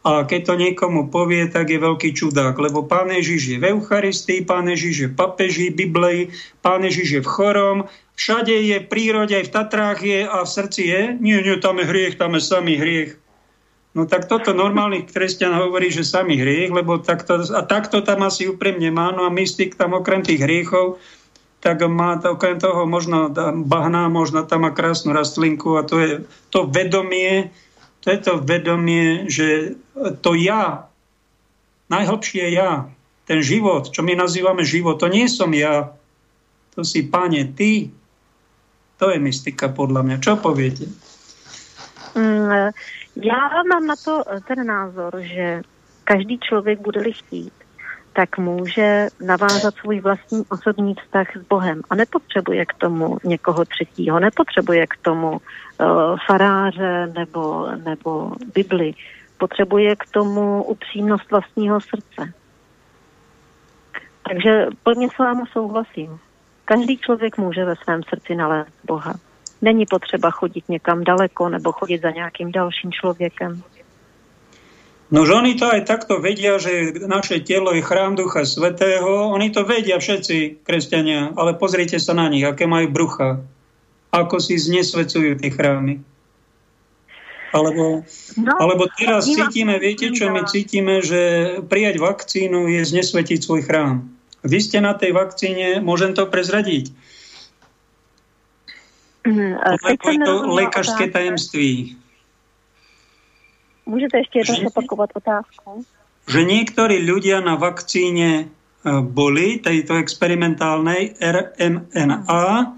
a keď to niekomu povie, tak je veľký čudák, lebo Pán Ježiš je v Eucharistii, Pán Ježiš je v papeži, Biblii, Pán Ježiš je v chorom, všade je v prírode, aj v Tatrách je a v srdci je. Nie, nie, tam je hriech, tam je samý hriech. No tak toto normálny kresťan hovorí, že samý hriech, lebo takto, a takto tam asi úprimne má. No a mystik tam okrem tých hriechov tak má okrem toho možno bahná, možno tam má krásnu rastlinku a to je to vedomie, to je to vedomie, že to ja, najhlbšie ja, ten život, čo my nazývame život, to nie som ja, to si, páne, ty. To je mystika podľa mňa. Čo poviete? Mm, já mám na to ten názor, že každý člověk bude-li chtít, tak může navázat svůj vlastní osobní vztah s Bohem a nepotřebuje k tomu někoho třetího, nepotřebuje k tomu faráře nebo, nebo Bibli. Potřebuje k tomu upřímnost vlastního srdce. Takže plně s vámi souhlasím. Každý člověk může ve svém srdci nalézt Boha. Není potřeba chodit někam daleko nebo chodit za nějakým dalším člověkem. No, že oni to aj takto vedia, že naše telo je chrám Ducha Svetého. Oni to vedia všetci, kresťania, ale pozrite sa na nich, aké majú brucha. Ako si znesvecujú tie chrámy. Alebo, no, alebo teraz cítime, viete čo, my cítime, že prijať vakcínu je znesvetiť svoj chrám. Vy ste na tej vakcíne, môžem to prezradiť. Lebo je to lékařské tajemství. Můžete ještě jednou opakovat otázku? Že niektorí ľudia na vakcíne e, boli, tejto experimentálnej RMNA,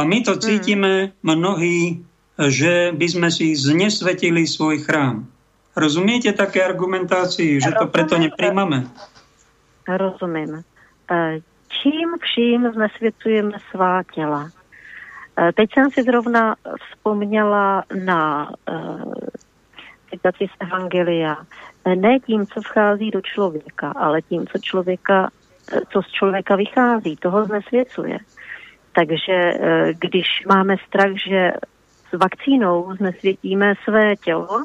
a my to mm. cítime mnohí, že by sme si znesvetili svoj chrám. Rozumiete také argumentácii, že to preto nepríjmame? Rozumím. E, čím vším znesvěcujeme svá těla? E, teď jsem si zrovna vzpomněla na citaci z Evangelia. Ne tím, co vchází do člověka, ale tím, co, člověka, co z člověka vychází. Toho znesvěcuje. Takže eh, když máme strach, že s vakcínou znesvětíme své tělo,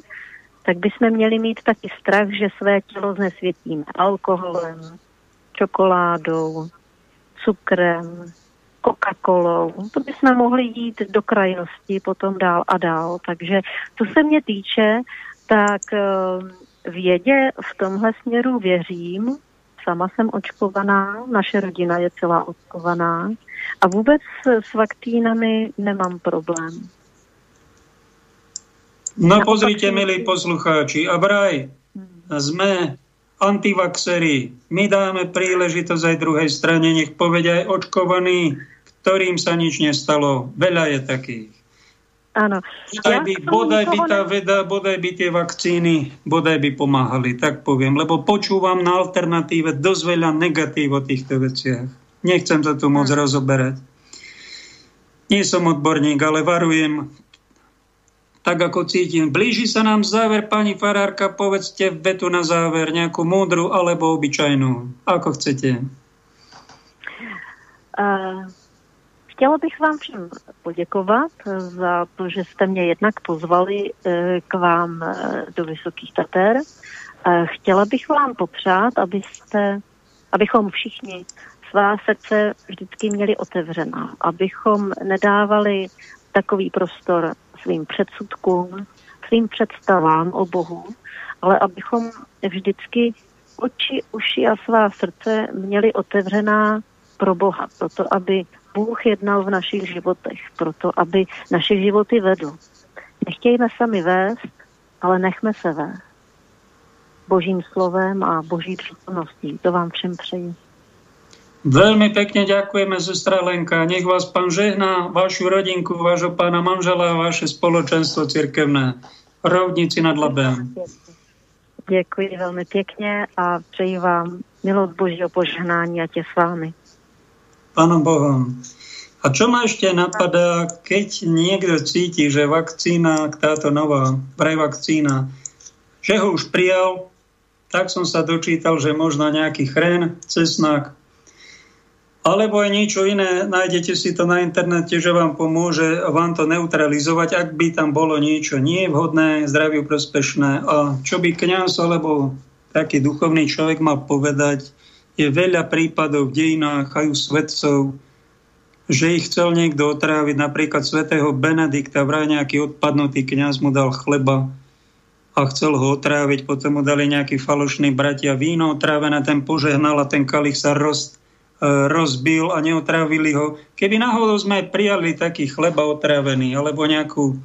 tak bychom měli mít taky strach, že své tělo znesvětíme alkoholem, čokoládou, cukrem, Coca-Colou. To bychom mohli jít do krajnosti potom dál a dál. Takže co se mě týče, tak eh, vědě v tomhle směru věřím. Sama jsem očkovaná, naše rodina je celá očkovaná a vůbec s vakcínami nemám problém. No pozrite, milí poslucháči, a vraj sme antivaxery. My dáme príležitosť aj druhej strane, nech povedia aj očkovaní, ktorým sa nič nestalo. Veľa je takých. Áno. Bodaj by, bodaj by tá veda, bodaj by tie vakcíny, bodaj by pomáhali, tak poviem. Lebo počúvam na alternatíve dosť veľa negatív o týchto veciach. Nechcem to tu moc hm. rozoberať. Nie som odborník, ale varujem tak, ako cítim. Blíži sa nám záver, pani Farárka, povedzte vetu na záver, nejakú múdru alebo obyčajnú. Ako chcete. Uh Chtěla bych vám všem poděkovat za to, že jste mě jednak pozvali eh, k vám eh, do Vysokých Tater. Chtěla bych vám popřát, abyste, abychom všichni svá srdce vždycky měli otevřená, abychom nedávali takový prostor svým předsudkům, svým představám o Bohu, ale abychom vždycky oči, uši a svá srdce měli otevřená pro Boha, proto aby Bůh jednal v našich životech, proto aby naše životy vedl. Nechtějme sami vést, ale nechme se vést. Božím slovem a Boží přítomností. To vám všem přeji. Veľmi pekne ďakujeme, sestra Lenka. Nech vás pán žehná, vašu rodinku, vášho pána manžela a vaše spoločenstvo cirkevné. Rovnici nad Labem. Děkuji velmi pěkně a přeji vám milost Božího požehnání a tě s vámi. Pánom Bohom. A čo ma ešte napadá, keď niekto cíti, že vakcína, táto nová, vraj vakcína, že ho už prijal, tak som sa dočítal, že možno nejaký chren, cesnak, alebo aj niečo iné, nájdete si to na internete, že vám pomôže vám to neutralizovať, ak by tam bolo niečo nie vhodné, zdraviu prospešné. A čo by kňaz alebo taký duchovný človek mal povedať, je veľa prípadov v dejinách aj u svetcov, že ich chcel niekto otráviť, napríklad svätého Benedikta, vraj nejaký odpadnutý kňaz mu dal chleba a chcel ho otráviť, potom mu dali nejakí falošní bratia. Víno otrávené, ten požehnal a ten kalich sa roz, rozbil a neotravili ho. Keby náhodou sme prijali taký chleba otravený alebo nejakú,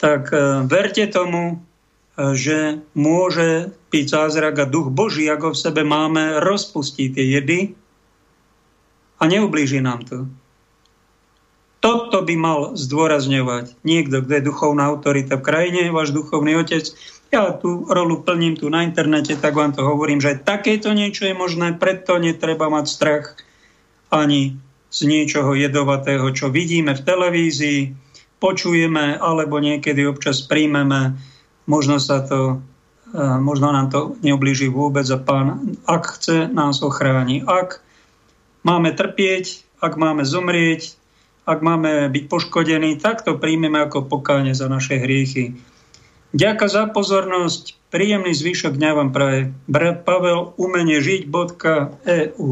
tak e, verte tomu, e, že môže byť zázrak a duch Boží, ako v sebe máme, rozpustiť tie jedy a neublíži nám to. Toto by mal zdôrazňovať niekto, kto je duchovná autorita v krajine, váš duchovný otec. Ja tú rolu plním tu na internete, tak vám to hovorím, že takéto niečo je možné, preto netreba mať strach ani z niečoho jedovatého, čo vidíme v televízii, počujeme alebo niekedy občas príjmeme. Možno sa to e, možno nám to neoblíži vôbec a pán, ak chce, nás ochráni. Ak máme trpieť, ak máme zomrieť, ak máme byť poškodení, tak to príjmeme ako pokáne za naše hriechy. Ďakujem za pozornosť. Príjemný zvyšok dňa vám praje. Brat Pavel, umenie žiť.eu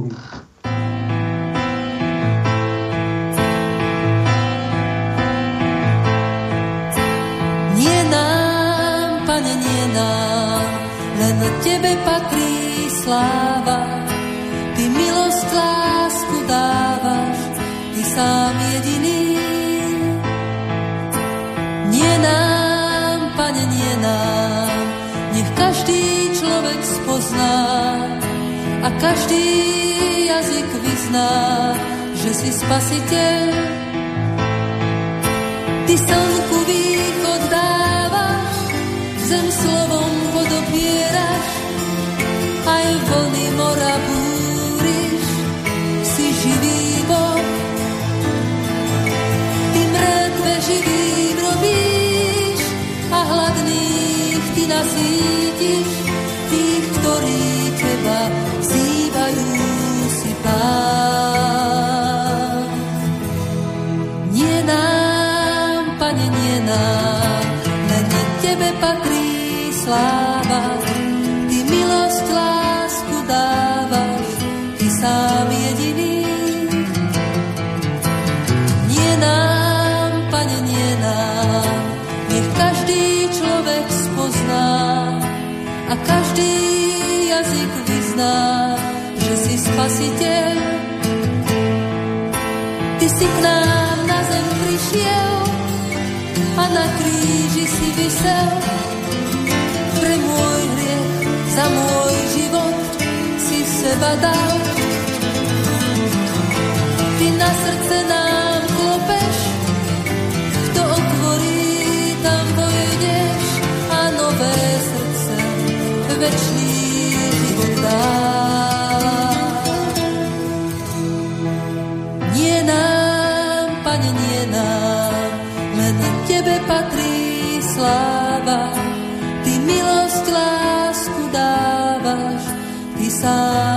nám, len Tebe patrí sláva. Ty milosť, lásku dávaš, Ty sám jediný. Nie nám, pane, nie nám, nech každý človek spozná a každý jazyk vyzná, že si spasiteľ. Ty slnku východ dávaš, zem slovom vodopieraš, aj vlny mora búriš, si živý Boh. živým robíš a hladných ty nasítiš, sláva, ty milosť, lásku dávaš, ty sám jediný. Nie nám, pane, nie nám, nech každý človek spozná a každý jazyk vyzná, že si spasiteľ. Ty si k nám na zem prišiel a na kríži si vysel. Za môj život si seba dal. Ty na srdce nám klopeš, kto otvorí, tam vojdeš a nové srdce večný život dá. Nie nám, pane, nie nám, len tebe patrí sláva. Ty milosť,